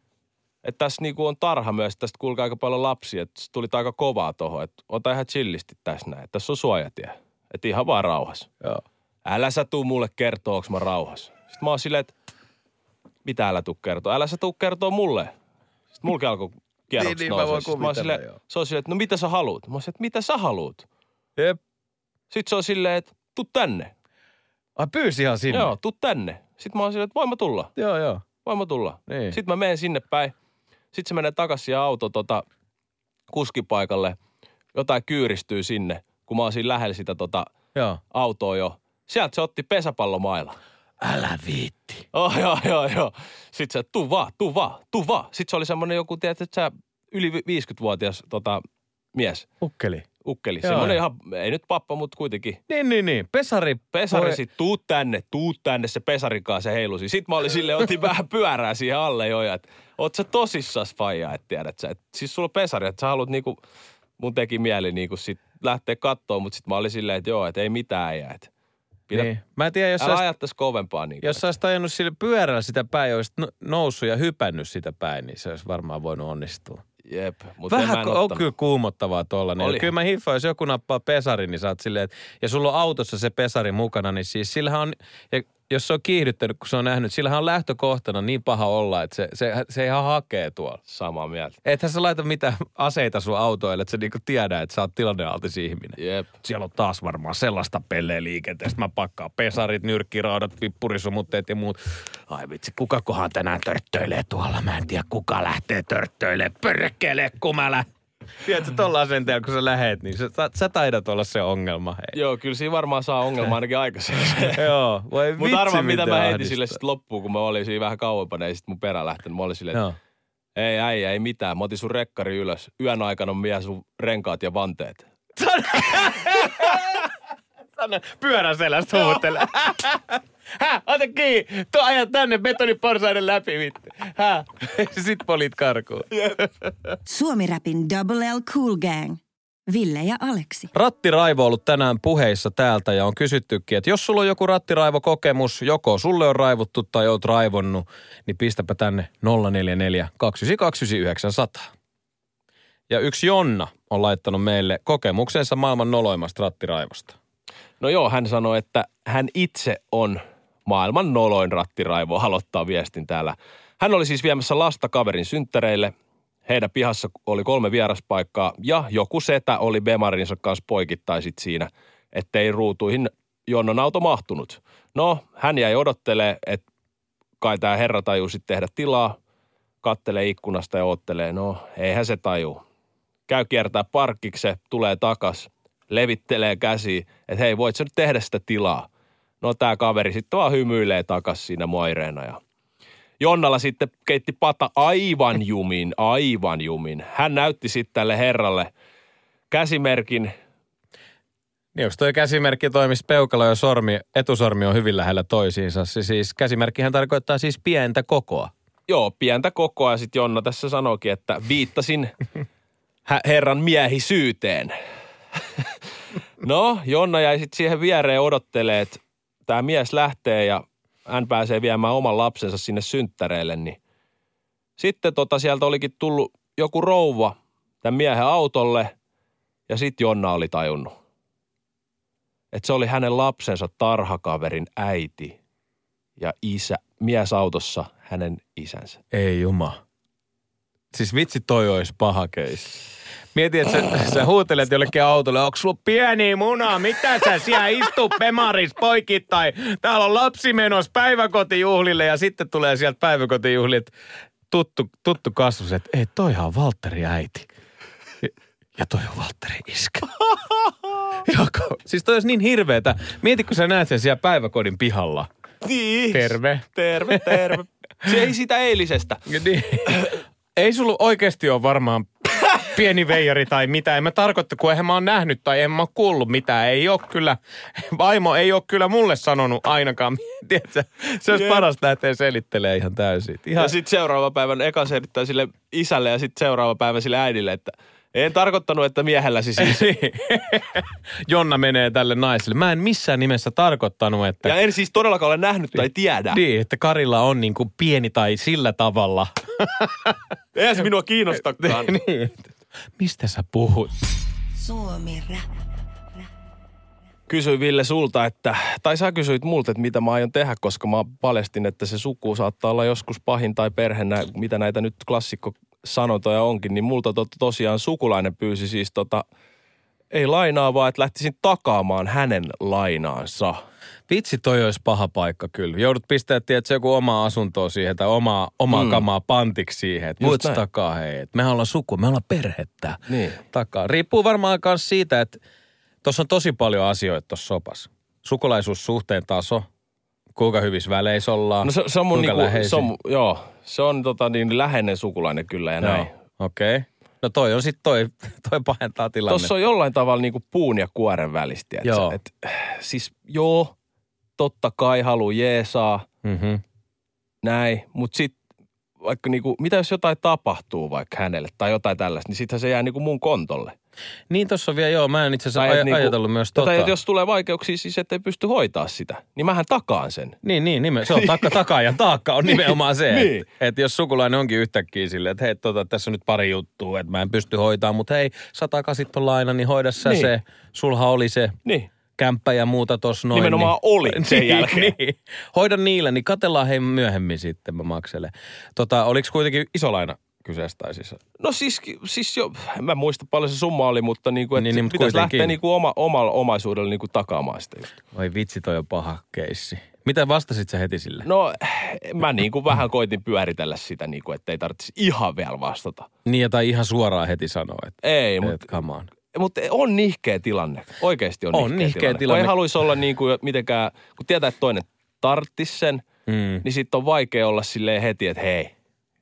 Että tässä niinku on tarha myös, tästä kulkee aika paljon lapsia, että tuli aika kovaa tohon, että ota ihan chillisti tässä näin, että tässä on suojatie. Että ihan vaan rauhas. Joo. Älä sä tuu mulle kertoa, onks mä rauhas. Sitten mä oon silleen, että mitä älä tuu kertoa? Älä sä tuu kertoa mulle. Sitten mulki alkoi kierrokset Niin, niin, nousee. Mä oon joo. se on silleen, että no mitä sä haluut? Mä oon silleen, että mitä sä haluut? Jep. Sitten se on silleen, että tuu tänne. Ai pyysi ihan sinne. Joo, tuu tänne. Sitten mä oon silleen, että voin mä tulla. Joo, joo. Voin mä tulla. Niin. Sitten mä menen sinne päin. Sitten se menee takaisin siihen auto tota, kuskipaikalle. Jotain kyyristyy sinne, kun mä oon siinä lähellä sitä tota, Joo. autoa jo. Sieltä se otti pesäpallomailla. Älä viitti. Oh, joo, joo, joo. Sitten se, tuu vaan, tuu vaan, tuu vaan. Sitten se oli semmoinen joku, tiedätkö, että sä yli vi- 50-vuotias tota, mies, Ukkeli. ukkeli. Joo, Semmoinen joo. ihan, ei nyt pappa, mutta kuitenkin. Niin, niin, niin. Pesari. Pesari, Voi- sit tuu tänne, tuu tänne, se pesarin kanssa se heilusi. Sitten mä olin silleen, otin vähän pyörää siihen alle jo, ja että oot sä tosissas faija, että tiedät sä. Et, siis sulla on pesari, että sä haluat niinku, mun teki mieli niinku sit lähteä kattoon, mutta sitten mä olin silleen, että joo, että ei mitään jää. Et pidä, Niin. Mä en tiedä, jos älä sä, ajattais kovempaa niinku. jos sä olisit ajanut sille pyörällä sitä päin olisit no- noussut ja hypännyt sitä päin, niin se olisi varmaan voinut onnistua. Jep, mutta en mä Vähän en on kyllä kuumottavaa tollanen. Oli. Oli. Kyllä mä hiffaan, jos joku nappaa pesarin, niin sä oot silleen, että, ja sulla on autossa se pesari mukana, niin siis sillähän on, ja jos se on kiihdyttänyt, kun se on nähnyt, sillähän on lähtökohtana niin paha olla, että se, se, se ihan hakee tuolla. Samaa mieltä. Ethän sä laita mitään aseita sun autoille, että se niinku tiedä, että sä oot tilannealtis ihminen. Jep. Siellä on taas varmaan sellaista pelleä liikenteestä. Mä pakkaan pesarit, nyrkkiraudat, pippurisumutteet ja muut. Ai vitsi, kuka kohan tänään törttöilee tuolla? Mä en tiedä, kuka lähtee törttöilee. Pörkele, kun mä lä... Tiedätkö, tuolla asenteella, kun sä lähet, niin sä, sä, taidat olla se ongelma. Hei. Joo, kyllä siinä varmaan saa ongelma ainakin aikaisemmin. [LAUGHS] Joo, voi vitsi, Mutta arvaa, mitä mä heitin sille sitten loppuun, kun mä olin siinä vähän kauempana ja sitten mun perä lähtenyt. Mä olin silleen, että Joo. ei äijä, ei mitään. Mä otin sun rekkari ylös. Yön aikana on sun renkaat ja vanteet. [LAUGHS] Sanne, pyörän selästä huutelee. Hä, ota kiinni. Tuo ajat tänne betoniporsaiden läpi, vittu. Hä? [LAUGHS] Sitten polit karkuun. Suomi-räpin Double L Cool Gang. Ville ja Aleksi. Rattiraivo on ollut tänään puheissa täältä ja on kysyttykin, että jos sulla on joku rattiraivokokemus, joko sulle on raivottu tai oot raivonnut, niin pistäpä tänne 044 292 Ja yksi Jonna on laittanut meille kokemuksensa maailman noloimmasta rattiraivosta. No joo, hän sanoi, että hän itse on maailman noloin rattiraivo, aloittaa viestin täällä. Hän oli siis viemässä lasta kaverin synttäreille. Heidän pihassa oli kolme vieraspaikkaa ja joku setä oli Bemarinsa kanssa poikittain sit siinä, ettei ruutuihin Jonnon auto mahtunut. No, hän jäi odottelee, että kai tämä herra tajuu sitten tehdä tilaa, kattelee ikkunasta ja oottelee, no eihän se taju. Käy kiertää parkkikse, tulee takas, levittelee käsi, että hei, voit sä nyt tehdä sitä tilaa. No tämä kaveri sitten vaan hymyilee takas siinä moireena ja Jonnalla sitten keitti pata aivan jumin, aivan jumin. Hän näytti sitten tälle herralle käsimerkin, Niin onko toi käsimerkki toimisi peukalo ja sormi, etusormi on hyvin lähellä toisiinsa. Siis käsimerkkihän tarkoittaa siis pientä kokoa. joo, pientä kokoa. Ja sitten Jonna tässä sanoikin, että viittasin [LAUGHS] herran miehisyyteen. [LAUGHS] no, Jonna jäi sitten siihen viereen odottelee, että tämä mies lähtee ja hän pääsee viemään oman lapsensa sinne synttäreille, niin sitten tota sieltä olikin tullut joku rouva tämän miehen autolle ja sitten Jonna oli tajunnut, että se oli hänen lapsensa tarhakaverin äiti ja isä, mies autossa hänen isänsä. Ei juma. Siis vitsi toi olisi paha keissi. Mieti, että sä, sä huutelet jollekin autolle, onko sulla pieni muna, mitä sä siellä istut pemaris poikittain? Täällä on lapsi menossa päiväkotijuhlille ja sitten tulee sieltä päiväkotijuhlille tuttu, tuttu kasvus, että ei toihan on Valtteri äiti. Ja, ja toi on Valtteri iskä. [LAUGHS] Joko, siis toi olisi niin hirveetä. Mieti, kun sä näet sen siellä päiväkodin pihalla. Niin. Terve. Terve, terve. Se ei sitä eilisestä. [LAUGHS] Niin. Ei sulla oikeasti ole varmaan pieni veijari tai mitä. En mä tarkoita, kun eihän mä oon nähnyt tai en mä oo kuullut mitään. Ei ole kyllä, vaimo ei ole kyllä mulle sanonut ainakaan. [LAUGHS] Tiedätkö, se olisi Jep. parasta lähteä selittelee ihan täysin. Ihan, Ja sitten seuraava päivän eka selittää sille isälle ja sitten seuraava päivä sille äidille, että En tarkoittanut, että miehelläsi siis. Jonna menee tälle naiselle. Mä en missään nimessä tarkoittanut, että... Ja en siis todellakaan ole nähnyt tai tiedä. Niin, että Karilla on niin kuin pieni tai sillä tavalla. Eihän se minua kiinnostakaan. [LAUGHS] niin. Mistä sä puhut? Suomi Rap. Kysyin Ville sulta, että, tai sä kysyit multa, että mitä mä aion tehdä, koska mä paljastin, että se suku saattaa olla joskus pahin tai perhenä, mitä näitä nyt klassikko sanontoja onkin, niin multa to, tosiaan sukulainen pyysi siis tota, ei lainaa, vaan että lähtisin takaamaan hänen lainaansa. Vitsi, toi olisi paha paikka kyllä. Joudut pistämään, tiedätkö, joku oma asuntoa siihen tai omaa, omaa mm. kamaa pantiksi siihen. Että voit takaa, hei. Mehän ollaan suku, me ollaan perhettä. Niin. Takaa. Riippuu varmaan myös siitä, että tuossa on tosi paljon asioita tuossa sopassa. Sukulaisuussuhteen taso, kuinka hyvissä väleissä ollaan, No se, se on mun niinku, se on, joo, se on tota niin läheinen sukulainen kyllä ja näin. Okei. Okay. No toi on sitten toi, toi pahentaa tilannetta. Tuossa on jollain tavalla niinku puun ja kuoren välistä. Joo. Joo. Et, siis joo, totta kai halu jeesaa, Mm-hmm. näin, mutta sitten vaikka niinku, mitä jos jotain tapahtuu vaikka hänelle tai jotain tällaista, niin sittenhän se jää niinku mun kontolle. Niin tuossa on vielä, joo, mä en itse asiassa aj- niinku- ajatellut myös tota. Tai jos tulee vaikeuksia siis, ettei pysty hoitaa sitä, niin mähän takaan sen. Niin, niin, nimen, se on [LAUGHS] takka, takaa ja taakka on nimenomaan se, Niin. että et jos sukulainen onkin yhtäkkiä silleen, että hei, tota, tässä on nyt pari juttua, että mä en pysty hoitaa, mutta hei, sä takasit ton laina, niin hoida sä Niin. se. Sulha oli se Niin. kämppä ja muuta tossa noin. Nimenomaan niin, oli sen [LAUGHS] niin, jälkeen. Niin. Hoida niillä, niin katellaan hei myöhemmin sitten, mä makselen. Tota, oliko kuitenkin iso laina kyseessä tai siis? No siis, siis jo, en mä muista paljon se summa oli, mutta niinku, että Niin, niin, niin, niin, mutta pitäisi kuitenkin. lähteä niinku oma, omalla omaisuudella niinku takaamaan sitä just. Oi vitsi, toi on paha keissi. Mitä vastasit sä heti sille? No mä niinku [LAUGHS] vähän koitin pyöritellä sitä, niinku, että ei tarvitsisi ihan vielä vastata. Niin, tai ihan suoraan heti sanoa, että Ei, et, mutta come on. Mutta on nihkeä tilanne. Oikeasti on, On nihkeä, nihkeä tilanne. tilanne. Kun ei haluaisi olla niin kuin mitenkään, kun tietää, että toinen tarttis sen, Mm. niin sitten on vaikea olla silleen heti, että hei,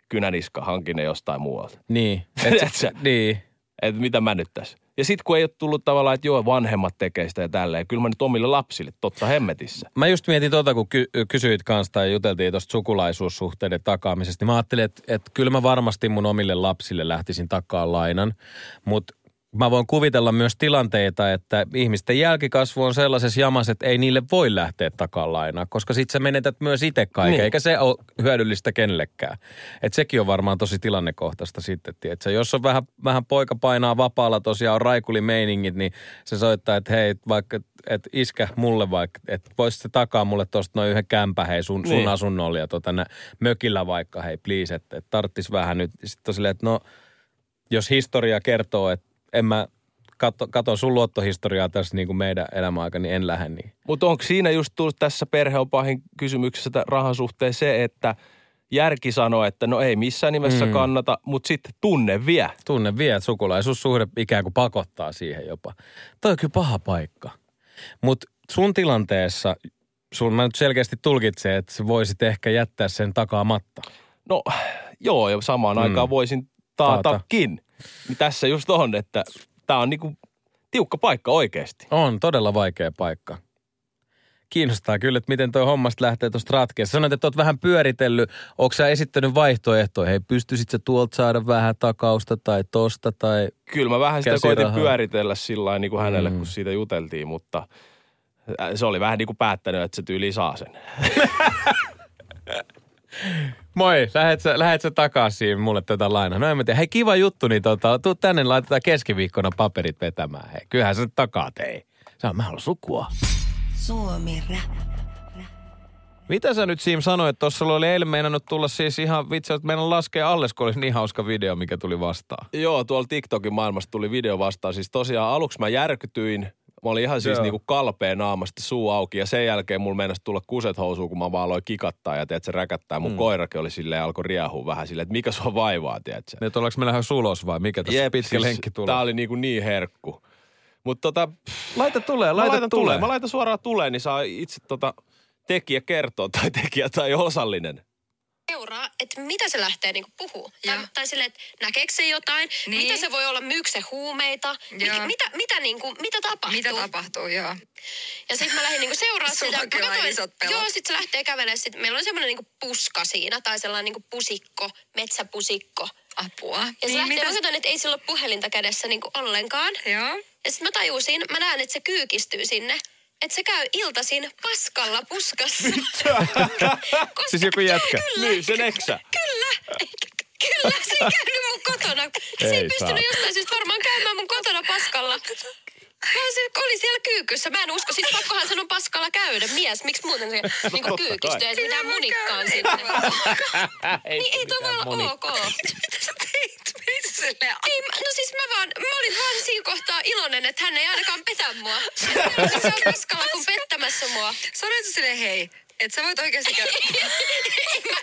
kynäniska, hankin ne jostain muualta. Niin. [LAUGHS] Tiedätkö? niin. Että mitä mä nyt tässä. Ja sitten kun ei ole tullut tavallaan, että joo, vanhemmat tekee sitä ja tälleen. Kyllä mä nyt omille lapsille, totta hemmetissä. Mä just mietin tota, kun ky- kysyit kanssa tai juteltiin tuosta sukulaisuussuhteiden takaamisesta, niin mä ajattelin, että, että kyllä mä varmasti mun omille lapsille lähtisin takaa lainan, mutta mä voin kuvitella myös tilanteita, että ihmisten jälkikasvu on sellaisessa jamassa, että ei niille voi lähteä takaa lainaa, koska sit sä menetät myös itse kaiken, niin. Eikä se ole hyödyllistä kenellekään. Et sekin on varmaan tosi tilannekohtaista sitten, että jos on vähän, vähän poika painaa vapaalla tosiaan on raikulimeiningit, niin se soittaa, että hei, vaikka, että iskä mulle vaikka, että voisit se takaa mulle tuosta noin yhden kämpä, hei sun, sun Niin. asunnolle ja tota, nä, mökillä vaikka, hei please, että, että tarttis vähän nyt. Sitten on silleen, että no, jos historia kertoo, että en mä katso, katon sun luottohistoriaa tässä niin kuin meidän elämäaika, niin en lähde niin. Mutta onko siinä just tullut tässä perhe on pahin kysymyksessä rahan suhteen se, että järki sanoo, että no ei missään nimessä Mm. kannata, mutta sitten tunne vie. Tunne vie, että sukulaisuussuhde ikään kuin pakottaa siihen jopa. Toi on kyllä paha paikka. Mutta sun tilanteessa, sun mä nyt selkeästi tulkitsen, että sä voisit ehkä jättää sen takaamatta. No joo, ja samaan Mm. aikaan voisin Taata. Niin tässä just on, että tämä on niinku tiukka paikka oikeasti. On todella vaikea paikka. Kiinnostaa kyllä, että miten toi hommasta lähtee tuosta ratkeessa. Sanoit, että oot vähän pyöritellyt. Onko sä esittänyt vaihtoehtoja? Hei, pystyisit sä tuolta saada vähän takausta tai tosta tai... Kyllä mä vähän sitä Käsirahaa. koitin pyöritellä sillä niin kuin hänelle, Mm. mm. kun siitä juteltiin, mutta äh, se oli vähän niin kuin päättänyt, että se tyyli saa sen. [LAUGHS] Moi, lähet sä, lähet sä takaisin mulle tätä lainaa? No en mä tiedä. Hei, kiva juttu, niin tota, tuu tänne, laitetaan keskiviikkona paperit vetämään. Hei, kyllähän sä takaa tei. Sä mä haluan sukua. Suomi Rap. Mitä sä nyt Siim sanoit, että tuossa oli eilen meinannut tulla siis ihan vitsi, että meidän laskee alles, kun olisi niin hauska video, mikä tuli vastaan. Joo, tuolla TikTokin maailmasta tuli video vastaan. Siis tosiaan aluksi mä järkytyin. Mä olin ihan siis Joo. niinku kalpea naamasta suu auki ja sen jälkeen mulla meinasi tulla kuset housuun, kun mä vaan aloin kikattaa ja tiedät, se räkättää. Mun mm. koirakin oli silleen, alkoi riehua vähän silleen, että mikä sua vaivaa, tiedätkö? Nyt ollaanko me lähdössä ulos vai mikä tässä Jep, pitkä siis lenkki tulee? Tää oli niinku niin herkku. Mutta tota, Laita tulee, laita tulee. tulee. Mä laitan suoraan tulee, niin saa itse tota tekijä kertoa tai tekijä tai osallinen. Että mitä se lähtee niinku puhuu. Tai, tai silleen, että näkeekö se jotain, Niin. mitä se voi olla, myykö se huumeita, Joo. Mi- mitä, mitä, niinku, mitä tapahtuu. Mitä tapahtuu, joo. Ja sitten mä lähdin niinku seuraa [LAUGHS] Sulla sitä. on Mä katsoin- isot pelot. Joo, sitten se lähtee kävelemään. Sit meillä oli semmoinen niinku puska siinä, tai sellainen niinku pusikko, metsäpusikko. Apua. Ja se niin, lähtee, mitä- mä että ei sillä ole puhelinta kädessä niin ollenkaan. Joo. Ja sitten mä tajusin, mä näen, että se kyykistyy sinne. Että se käy iltaisin paskalla puskassa. Koska- [LAUGHS] Siis joku jätkä. Kyllä, Niin, sen eksä. Kyllä. Kyllä, se ei [LAUGHS] käynyt mun kotona. Se ei Ei pystynyt saa. jostain syystä varmaan käymään mun kotona paskalla. Se oli siellä kyykyssä. Mä en usko, siis pakkohan sen on paskalla käydä. Mies, miksi muuten se niin kyykistyy? [LAUGHS] Ei se mitään munikkaan sinne. Niin ei toi voi olla ok. [LAUGHS] Mitä sä teit? Ei, mä- no siis mä vaan, mä olin vaan siinä kohtaa iloinen, että hän ei ainakaan petä mua. [LAUGHS] Se on paskalla kuin pettämässä mua. Sanoit sä silleen, hei, että sä voit oikeasti [LAUGHS] käydä. Mä,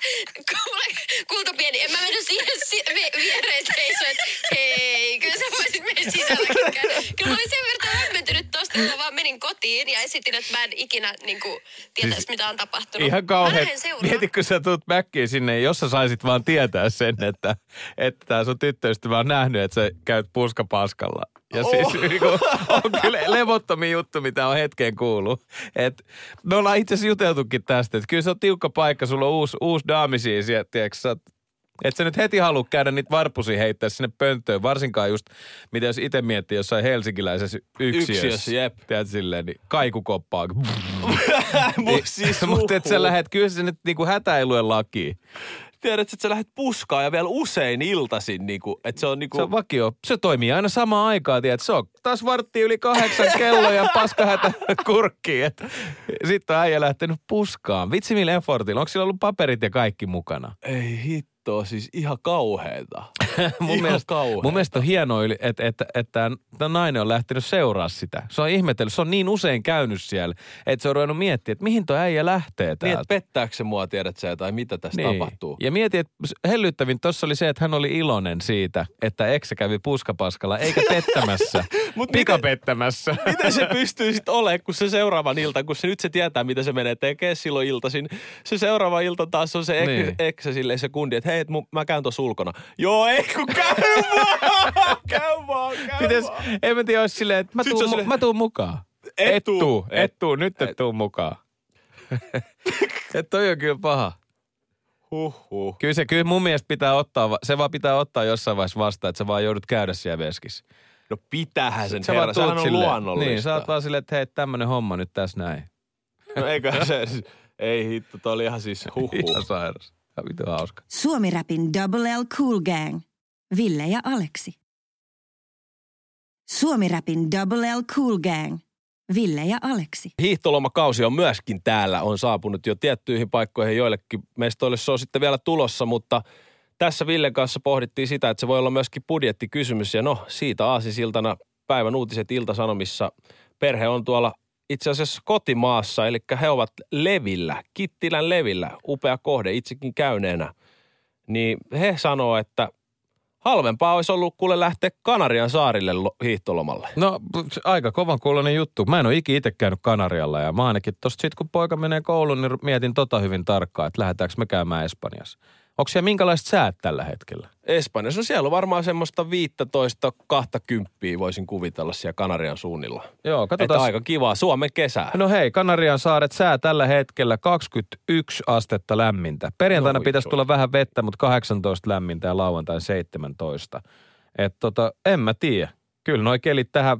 kuule, kulta pieni, en mä mennyt siihen si- vi- viereen seisoa, että hei, kyllä sä voisit mennä sisälläkin käydä. Kyllä mä olin sen verran hämmentynyt tosta, että mä vaan menin kotiin ja esitin, että mä en ikinä niin kuin, tietäisi, Siis mitä on tapahtunut. Ihan kauhean. Mieti, kun sä tuut backiin sinne, jos sä saisit vaan tietää sen, että, että tää sun tyttöystävä on nähnyt, että sä käyt puskapaskalla. Ja oh. siis niinku, on kyllä levottomin juttu, mitä on hetkeen kuullut. Et, me ollaan itse asiassa juteltukin tästä, että kyllä se on tiukka paikka, sulla on uusi, uusi daami siis, ja tiedätkö, sä et sä nyt heti halua käydä niitä varpusia heittää sinne pönttöön, varsinkaan just, mitä jos itse miettii jossain helsinkiläisessä yksiössä. Yksiössä, jep. Tiedät silleen, niin kaikukoppaa. [LAUGHS] Mut siis [LAUGHS] Mutta et sä lähet, kyllä se nyt niinku hätä ei lue lakiin. Tiedät, että sä lähdet puskaa ja vielä usein iltaisin, niinku, että se on niinku... Se on vakio. Se toimii aina samaan aikaan, tiedät. Se on taas vartti yli kahdeksan kello ja paskahätä [LAUGHS] kurkkiin. Sitten on äijä lähtenyt puskaan. Vitsi millä effortilla. Onko sillä ollut paperit ja kaikki mukana? Ei hittoa, siis ihan kauheeta. [LAUGHS] mun, mielestä, mun mielestä on hienoa, että, että, että tämä nainen on lähtenyt seuraa sitä. Se on ihmetellyt. Se on niin usein käynyt siellä, että se on ruvennut miettimään, että mihin tuo äijä lähtee Niin, täältä. että pettääkö se mua, tiedät sä, tai mitä tässä niin. tapahtuu. Ja mieti, että hellyttävin tuossa oli se, että hän oli iloinen siitä, että eksä kävi puskapaskalla, eikä [LAUGHS] pettämässä, Mut pikapettämässä. [LAUGHS] Miten se pystyy sitten olemaan, kun se seuraavan ilta, kun se nyt se tietää, mitä se menee tekemään silloin iltaisin. Se seuraava ilta taas on se ek, Niin. niin. eksä silleen sekundi, että hei, et mä käyn tuossa ulkona. Joo, ei kun [LAUGHS] käy vaan, käy vaan, käy Pitäis, vaan. en mä tiedä, olisi silleen, että mä se tuun, on mu- silleen- mä tuun mukaan. Et tuu. tuu, Et- et tuu, nyt et tuu mukaan. [LAUGHS] Et toi on kyllä paha. Huhhuh. Kyllä se, kyllä mun mielestä pitää ottaa, se vaan pitää ottaa jossain vaiheessa vastaan, että sä vaan joudut käydä siellä veskissä. No pitähän sen Sä herra, sehän on silleen- luonnollista. Niin, sä oot vaan silleen, että hei, tämmönen homma nyt tässä näin. No eikö se, ei hitto, toi oli ihan siis huhhuh. Ihan sairas. Ihan vittu hauska. Suomi-räpin Double L Cool Gang. Ville ja Aleksi. Suomi-räpin Double L Cool Gang. Ville ja Aleksi. Hiihtolomakausi on myöskin täällä, on saapunut jo tiettyihin paikkoihin joillekin mestoille se on sitten vielä tulossa, mutta tässä Villen kanssa pohdittiin sitä, että se voi olla myöskin budjettikysymys ja no siitä aasisiltana päivän uutiset Iltasanomissa. Perhe on tuolla itse asiassa kotimaassa, eli he ovat Levillä, Kittilän Levillä, upea kohde itsekin käyneenä. Niin he sanoo, että halvempaa olisi ollut kuule lähteä Kanarian saarille lo- hiihtolomalle. No aika kovan kuulonen juttu. Mä en ole ikinä itse käynyt Kanarialla ja mä ainakin tosta sit kun poika menee kouluun, niin mietin tota hyvin tarkkaan, että lähdetäänkö me käymään Espanjassa. Onko siellä minkälaiset säät tällä hetkellä? Espanjassa. No siellä on varmaan semmoista 15 20 voisin kuvitella siellä Kanarian suunnilla. Joo, Että katsotaan. aika kivaa. Suomen kesää. No hei, Kanarian saaret sää tällä hetkellä 21 astetta lämmintä. Perjantaina No, pitäisi tulla vähän vettä, mutta 18 lämmintä ja lauantai 17. Et tota, en mä tiedä. Kyllä noi kelit tähän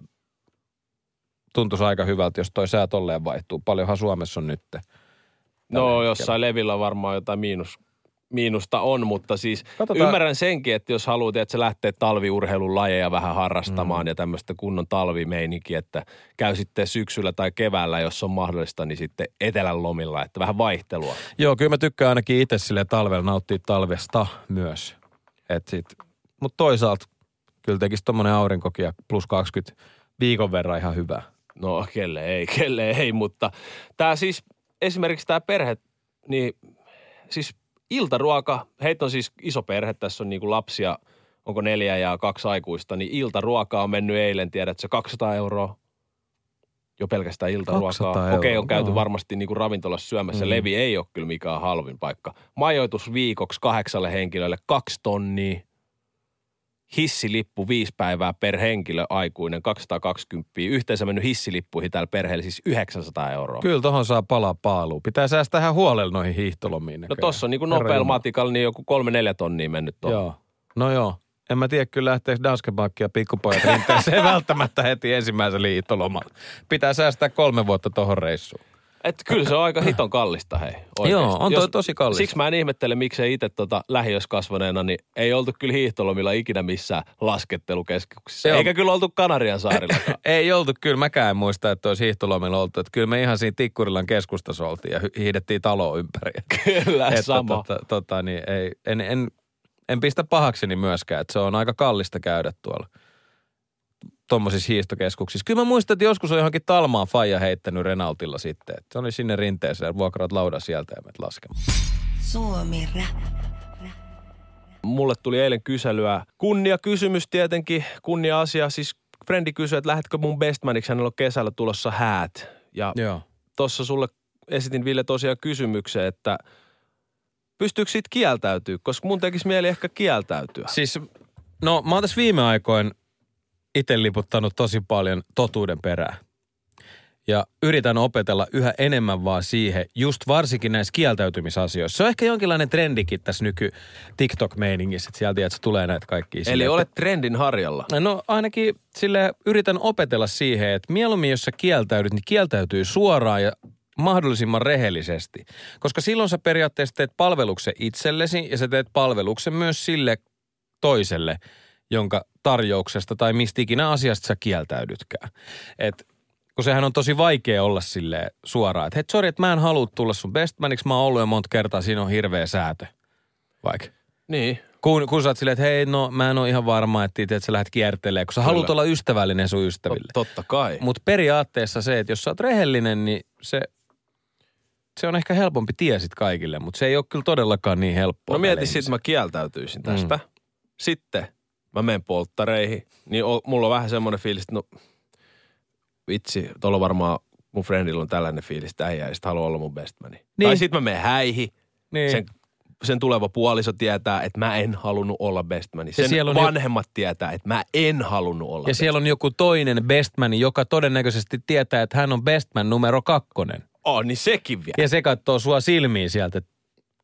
tuntuisi aika hyvältä, jos toi sää tolleen vaihtuu. Paljonhan Suomessa on nyt. no jossain levillä varmaan jotain miinus, miinusta on, mutta siis Katsotaan. ymmärrän senkin, että jos haluat, että se lähtee talviurheilun lajeja vähän harrastamaan mm. ja tämmöistä kunnon talvimeininkiä, että käy sitten syksyllä tai keväällä, jos on mahdollista, niin sitten etelän lomilla, että vähän vaihtelua. Joo, kyllä mä tykkään ainakin itse sille talvella nauttia talvesta myös. Et sit, mutta toisaalta kyllä tekisi tommonen aurinkokin ja plus 20 viikon verran ihan hyvä. No kelle ei, kelle ei, mutta tämä siis esimerkiksi tämä perhe, niin siis iltaruoka, heitä on siis iso perhe, tässä on niinku lapsia, onko neljä ja kaksi aikuista, niin iltaruoka on mennyt eilen, tiedätkö, 200 euroa. Jo pelkästään iltaruokaa. 200 Okei, euroa, on käyty joo. varmasti niinku ravintolassa syömässä. Mm. Levi ei ole kyllä mikään halvin paikka. Majoitus viikoksi kahdeksalle henkilölle kaksi tonnia. Hissilippu viisi päivää per henkilö aikuinen, 220. Yhteensä mennyt hissilippuihin tällä perheellä siis 900 euroa. Kyllä tohon saa palaa paaluun. Pitää säästää ihan huolella noihin hiihtolomiin. No tossa on niin kuin nopealla matikalla niin joku kolme neljä tonnia mennyt tuohon. Joo. No joo. En mä tiedä, kyllä lähteekö Danske Bank ja pikkupojat rinteeseen välttämättä heti ensimmäisen liittolomalla. Pitää säästää kolme vuotta tohon reissuun. Et kyllä se on aika hiton kallista, hei. Oikeesti. Joo, on toi tosi kallista. Siksi mä en ihmettele, miksei itse tota lähiössä kasvaneena, niin ei oltu kyllä hiihtolomilla ikinä missään laskettelukeskuksissa. Joo. Eikä kyllä oltu Kanarian saarillakaan. [LAUGHS] Ei oltu, kyllä mäkään en muista, että olisi hiihtolomilla oltu. Että kyllä me ihan siinä Tikkurilan keskustassa oltiin ja hiihdettiin taloa ympäri. [LAUGHS] kyllä, että sama. Tota, tota, niin ei, en, en, en pistä pahakseni myöskään, että se on aika kallista käydä tuolla tuommoisissa hiihtokeskuksissa. Kyllä mä muistan, että joskus on johonkin Talmaan faija heittänyt Renaultilla sitten. Että se oli sinne rinteeseen, vuokraat laudan sieltä ja menet laskemaan. Suomi Rap. Mulle tuli eilen kyselyä. Kunnia kysymys tietenkin, kunnia asia. Siis Frendi kysyi, että lähdetkö mun bestmaniksi, hänellä on kesällä tulossa häät. Ja Joo. tuossa sulle esitin Ville tosiaan kysymyksen, että pystyykö siitä kieltäytyä, koska mun tekisi mieli ehkä kieltäytyä. Siis, no mä oon tässä viime aikoin itse liputtanut tosi paljon totuuden perään. Ja yritän opetella yhä enemmän vaan siihen, just varsinkin näissä kieltäytymisasioissa. Se on ehkä jonkinlainen trendikin tässä nyky TikTok-meiningissä, että sieltä että tulee näitä kaikkia. Eli silleen, olet trendin harjalla. No ainakin sille yritän opetella siihen, että mieluummin jos sä kieltäydyt, niin kieltäytyy suoraan ja mahdollisimman rehellisesti. Koska silloin sä periaatteessa teet palveluksen itsellesi ja sä teet palveluksen myös sille toiselle, jonka tarjouksesta tai mistä ikinä asiasta sä kieltäydytkään. Et, kun sehän on tosi vaikea olla sille suoraan, että hei, sori, että mä en halua tulla sun bestmaniksi, mä oon ollut jo monta kertaa, siinä on hirveä säätö. Vaikka. Niin. Kun, kun sä oot silleen, että hei, no mä en ole ihan varma, että, että sä lähdet kiertelemään, kun sä Kyllä. haluat olla ystävällinen sun ystäville. Tot, totta kai. Mutta periaatteessa se, että jos sä oot rehellinen, niin se, se on ehkä helpompi tie sit kaikille, mutta se ei ole kyllä todellakaan niin helppoa. No mieti sitten, mä kieltäytyisin Mm. tästä. Sitten mä menen polttareihin, niin o, mulla on vähän semmoinen fiilis, että no vitsi, tuolla varmaan mun friendillä on tällainen fiilis, että äijä ei sit halua olla mun bestmani. Niin. Tai sitten mä menen häihin, Niin. sen, sen tuleva puoliso tietää, että mä en halunnut olla bestmani. Sen siellä on jo- vanhemmat tietää, että mä en halunnut olla Ja siellä on joku toinen bestman, joka todennäköisesti tietää, että hän on bestman numero kakkonen. Oh, niin sekin vielä. Ja se katsoo sua silmiin sieltä, että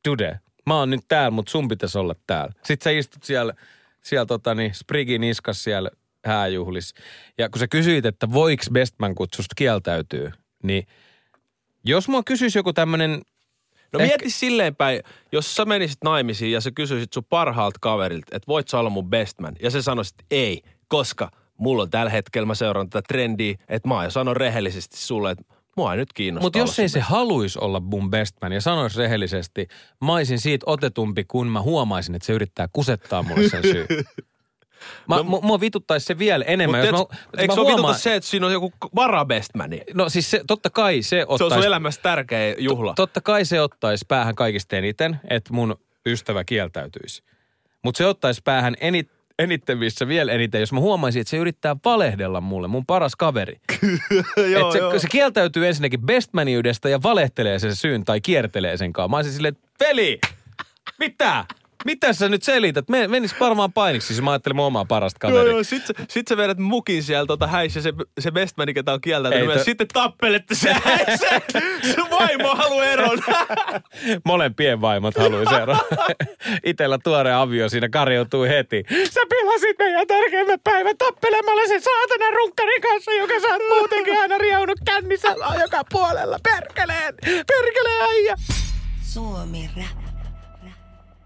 Dude, mä oon nyt täällä, mutta sun pitäisi olla täällä. Sitten sä istut siellä, siellä tota niin, Sprigin niskas siellä hääjuhlis. Ja kun sä kysyit, että voiko bestman kutsusta kieltäytyy, niin jos mua kysyisi joku tämmönen, No Ehkä- mieti silleen päin, jos sä menisit naimisiin ja sä kysyisit sun parhaalta kaverilta, että voit sä olla mun bestman. Ja se sanoisit, ei, koska mulla on tällä hetkellä, mä seuraan tätä trendiä, että mä aion sanoa rehellisesti sulle, että mua ei nyt kiinnosta mutta jos ei se haluaisi olla mun bestman ja sanoisi rehellisesti, mä olisin siitä otetumpi, kun mä huomaisin, että se yrittää kusettaa mulle sen syy. [LAUGHS] Mä, no, mua vituttaisi se vielä enemmän. Jos tiedätkö, mä, eikö mä se huomaan- vituta se, että siinä on joku varabestmani? No siis se, totta kai se Se on ottaisi... sun elämässä tärkeä juhla. Totta kai se ottaisi päähän kaikista eniten, että mun ystävä kieltäytyisi. Mutta se ottaisi päähän enit, eniten, missä vielä eniten, jos mä huomaisin, että se yrittää valehdella mulle, mun paras kaveri. [LAUGHS] joo, Et se, joo. se kieltäytyy ensinnäkin bestmaniydestä ja valehtelee sen syyn tai kiertelee sen kanssa. Mä olisin silleen, että veli, mitä? Mitä sä nyt selität? Me, menis varmaan painiksi, siis mä ajattelin mun omaa parasta Joo, kaveria. joo. Sit, sä- sit sä vedät mukin sieltä tota häissä se, se bestmani, ketä on. Ei myös. to- Sitten tappelette se häissä. [LAUGHS] Se vaimo haluaa eron. [LAUGHS] Molempien vaimot haluaisi eroa. [LAUGHS] Itellä tuore avio siinä karjoutuu heti. Sä pilasit meidän tärkeimmän päivän tappelemalla sen saatana runkkarin kanssa, joka sä oot muutenkin aina riaunut kännissä joka puolella. Perkeleen! Perkeleen äijä! Suomi Rap.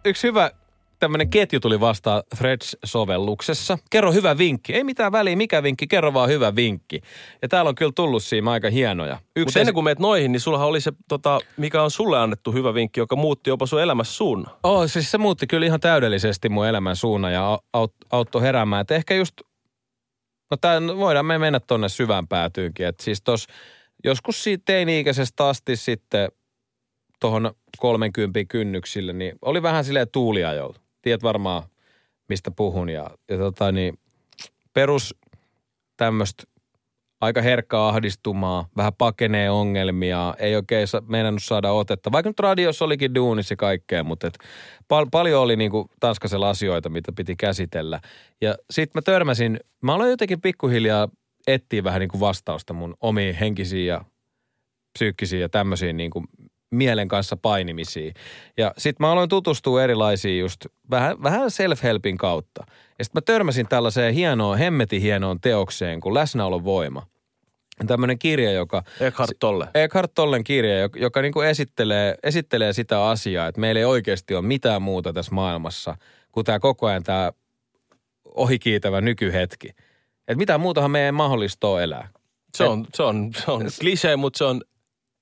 Yksi hyvä tämmönen ketju tuli vastaan Threads-sovelluksessa. Kerro hyvä vinkki. Ei mitään väliä, mikä vinkki, kerro vaan hyvä vinkki. Ja täällä on kyllä tullut siinä aika hienoja. Mutta ennen kuin meet noihin, niin sullahan oli se, tota, mikä on sulle annettu hyvä vinkki, joka muutti jopa sun elämässä suunnan. Oh, siis se muutti kyllä ihan täydellisesti mun elämän suunnan ja au- aut- auttoi heräämään. Et ehkä just, no tää, voidaan me mennä tonne syvään päätyynkin. Et siis tos, joskus siitä teini-ikäisestä asti sitten tuohon 30 kynnyksille, niin oli vähän silleen tuuliajolla. Tiedät varmaan, mistä puhun. Ja, ja tota niin, perus tämmöistä aika herkkä ahdistumaa, vähän pakenee ongelmia, ei oikein sa- meinannut saada otetta. Vaikka nyt radiossa olikin duunissa kaikkea, mutta et pal- paljon oli niinku Tanskasella asioita, mitä piti käsitellä. Ja sitten mä törmäsin, mä aloin jotenkin pikkuhiljaa etsiä vähän niinku vastausta mun omiin henkisiin ja psyykkisiin ja tämmöisiin niinku mielen kanssa painimisiin. Ja sitten mä aloin tutustua erilaisiin just vähän, vähän self-helpin kautta. Ja sitten mä törmäsin tällaiseen hienoon, hemmetin hienoon teokseen kuin Läsnäolon voima. Tämmöinen kirja, joka... Eckhart Tolle. Eckhart Tollen kirja, joka, joka niin kuin esittelee, esittelee sitä asiaa, että meillä ei oikeasti ole mitään muuta tässä maailmassa kuin tämä koko ajan tämä ohikiitävä nykyhetki. Että mitään muutahan meidän ei mahdollista elää. Se on, se on, se on klisee, mutta se on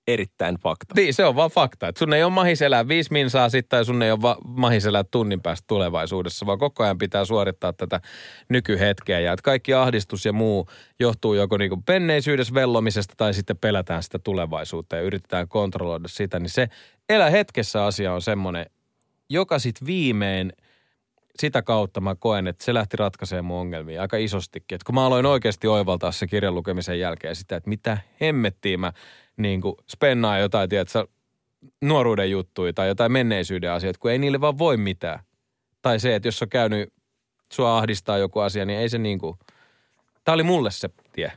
erittäin fakta. Niin, se on vaan fakta. Että sun ei ole mahis elää viisi minsaa sitten tai sun ei ole va- mahis elää tunnin päästä tulevaisuudessa, vaan koko ajan pitää suorittaa tätä nykyhetkeä. Ja että kaikki ahdistus ja muu johtuu joko niinku penneisyydessä vellomisesta tai sitten pelätään sitä tulevaisuutta ja yritetään kontrolloida sitä. Niin se elä hetkessä asia on semmoinen, joka sitten viimein sitä kautta mä koen, että se lähti ratkaisemaan mun ongelmia aika isostikin. Et kun mä aloin oikeasti oivaltaa se kirjan lukemisen jälkeen sitä, että mitä hemmettiä mä niin kuin spennaa jotain, tiedätkö, nuoruuden juttuja tai jotain menneisyyden asioita, kun ei niille vaan voi mitään. Tai se, että jos on käynyt, sua ahdistaa joku asia, niin ei se niin kuin, tää oli mulle se tie.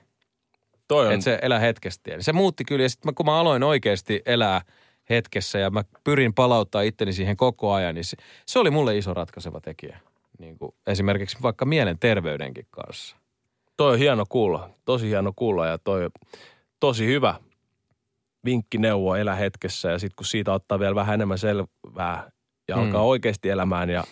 Toi on, Että se elää hetkestä tie. Se muutti kyllä ja sitten kun mä aloin oikeasti elää hetkessä ja mä pyrin palauttaa itteni siihen koko ajan, niin se, se oli mulle iso ratkaiseva tekijä. Niin kuin esimerkiksi vaikka mielenterveydenkin kanssa. toi on hieno kuulla. Tosi hieno kuulla ja toi tosi hyvä vinkki neuvo elä hetkessä. Ja sitten kun siitä ottaa vielä vähän enemmän selvää ja Mm. alkaa oikeasti elämään ja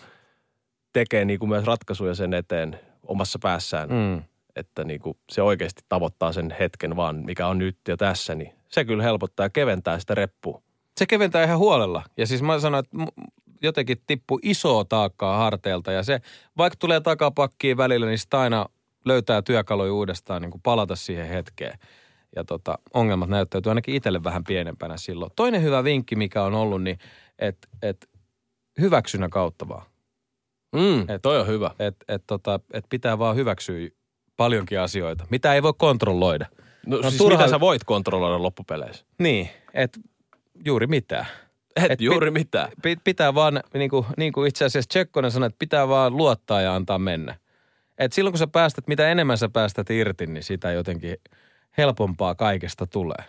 tekee niin kuin myös ratkaisuja sen eteen omassa päässään, Mm. että niin kuin se oikeasti tavoittaa sen hetken vaan, mikä on nyt ja tässä, niin se kyllä helpottaa ja keventää sitä reppua. Se keventää ihan huolella. Ja siis mä sanoin, että jotenkin tippuu isoa taakkaa harteilta ja se, vaikka tulee takapakkiin välillä, niin sitä aina löytää työkaluja uudestaan niin kuin palata siihen hetkeen. Ja tota, ongelmat näyttäytyy ainakin itselle vähän pienempänä silloin. Toinen hyvä vinkki, mikä on ollut, niin että et hyväksynnän kautta vaan. Mm, Et- toi on hyvä. Että et tota, et pitää vaan hyväksyä paljonkin asioita, mitä ei voi kontrolloida. No, No siis turha- mitä sä voit kontrolloida loppupeleissä? Niin, että juuri mitään. Et, Et juuri mitään. Pi- pitää vaan, niin kuin, niin kuin itse asiassa Tsekkonen sanoi, että pitää vaan luottaa ja antaa mennä. Et silloin kun sä päästät, mitä enemmän sä päästät irti, niin sitä jotenkin helpompaa kaikesta tulee.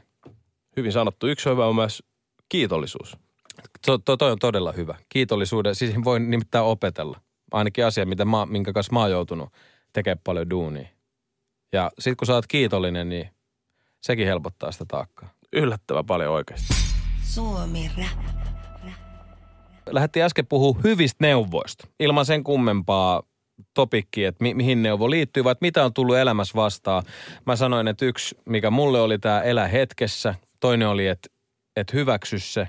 Hyvin sanottu. Yksi hyvä on myös kiitollisuus. To, to, toi on todella hyvä. Kiitollisuuden, siis voi nimittäin opetella. Ainakin asia, mitä mä, minkä kanssa mä oon joutunut tekemään paljon duunia. Ja sit kun sä oot kiitollinen, niin sekin helpottaa sitä taakkaa. Yllättävän paljon oikeasti. Suomi Rap. lähdettiin äsken puhua hyvistä neuvoista. Ilman sen kummempaa topikkiä, että mi- mihin neuvo liittyy, vai mitä on tullut elämässä vastaan. Mä sanoin, että yksi, mikä mulle oli tämä elä hetkessä. Toinen oli, että, että hyväksy se.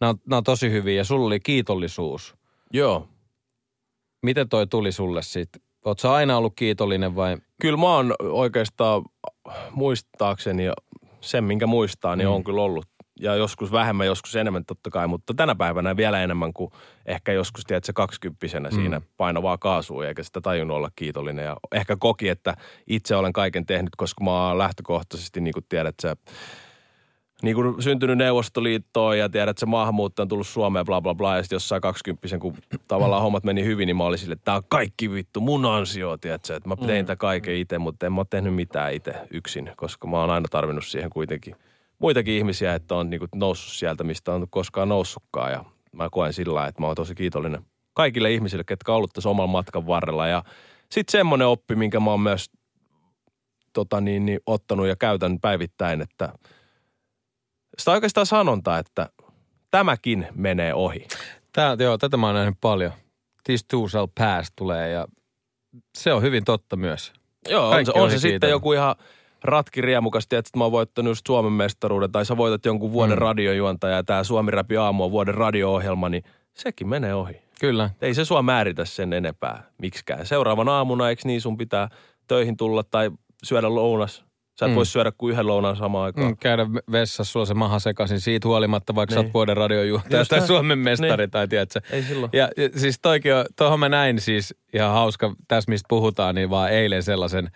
Nämä on, nämä on tosi hyviä ja sulla oli kiitollisuus. Joo. Miten toi tuli sulle sitten? Oletko aina ollut kiitollinen vai? Kyllä mä oon oikeastaan muistaakseni ja sen, minkä muistaa, niin mm. on kyllä ollut. Ja joskus vähemmän, joskus enemmän totta kai, mutta tänä päivänä vielä enemmän kuin ehkä joskus, tiedätkö, kaksikymppisenä Mm. mm. siinä painavaa kaasua, eikä sitä tajunnut olla kiitollinen. Ja ehkä koki, että itse olen kaiken tehnyt, koska mä oon lähtökohtaisesti, niin kuin tiedät, sä, niin kuin syntynyt Neuvostoliittoon ja tiedät, että se maahanmuuttaja on tullut Suomeen, bla bla bla, ja sitten jossain kaksikymppisen, kun tavallaan hommat meni hyvin, niin mä olin sille, että tää on kaikki vittu mun ansio, tiedätkö, että mä tein tämän kaiken itse, mutta en mä ole tehnyt mitään itse yksin, koska mä oon aina tarvinnut siihen kuitenkin muitakin ihmisiä, että on niinku noussut sieltä, mistä on koskaan noussutkaan, ja mä koen sillä että mä oon tosi kiitollinen kaikille ihmisille, ketkä on ollut tässä oman matkan varrella, ja sitten semmoinen oppi, minkä mä oon myös tota niin, niin, ottanut ja käytän päivittäin, että sitä on oikeastaan sanonta, että tämäkin menee ohi. Tää, joo, tätä mä oon nähnyt paljon. This too shall pass tulee ja se on hyvin totta myös. Joo, on Kaikki se, on on se sitten joku ihan ratkiriemukas, tiedät, että mä oon voittanut just Suomen mestaruuden, tai sä voitat jonkun vuoden Mm. radiojuontaja, ja tää Suomi Rapi aamu on vuoden radio-ohjelma, niin sekin menee ohi. Kyllä. Ei se sua määritä sen enempää miksikään. Seuraavan aamuna, eikö niin sun pitää töihin tulla tai syödä lounas? Sä et Mm. voi syödä kuin yhden lounaan samaan aikaan. Mm, käydä vessassa, sulla se maha sekaisin siitä huolimatta, vaikka niin. sä oot Niin. vuoden radiojuhtaja tai. Suomen mestari Niin. tai tiedätkö. Ei silloin. Ja, ja siis toikin on, tohon mä näin siis ihan hauska, tässä mistä puhutaan, niin vaan eilen sellaisen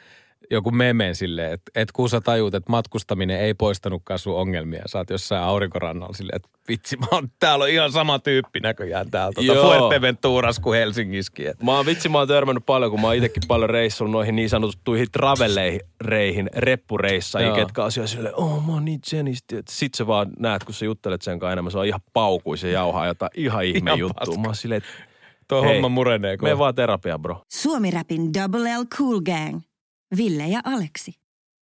joku memen silleen, että et kun sä tajut, että matkustaminen ei poistanutkaan sun ongelmia. Sä oot jossain aurinkorannalla silleen, että vitsi, mä oon, täällä on ihan sama tyyppi näköjään täällä tuota Joo. Fuerteventuras kuin Helsingissäkin. Et. Mä oon vitsi, mä oon törmännyt paljon, kun mä oon itsekin paljon reissulla noihin niin sanottuihin travelleihin, reppureissaihin, ketkä on siellä silleen, oh mä oon niin jenisti. Sit sä vaan näet, kun sä juttelet sen kanssa enemmän, se on ihan paukuis ja jauhaa jotain ihan ihme Ihan juttu. paska. Mä oon silleen, että Tuo Hei, homma murenee. mene vaan terapia, bro. Suomi Rapin Double L Cool Gang. Ville ja Aleksi.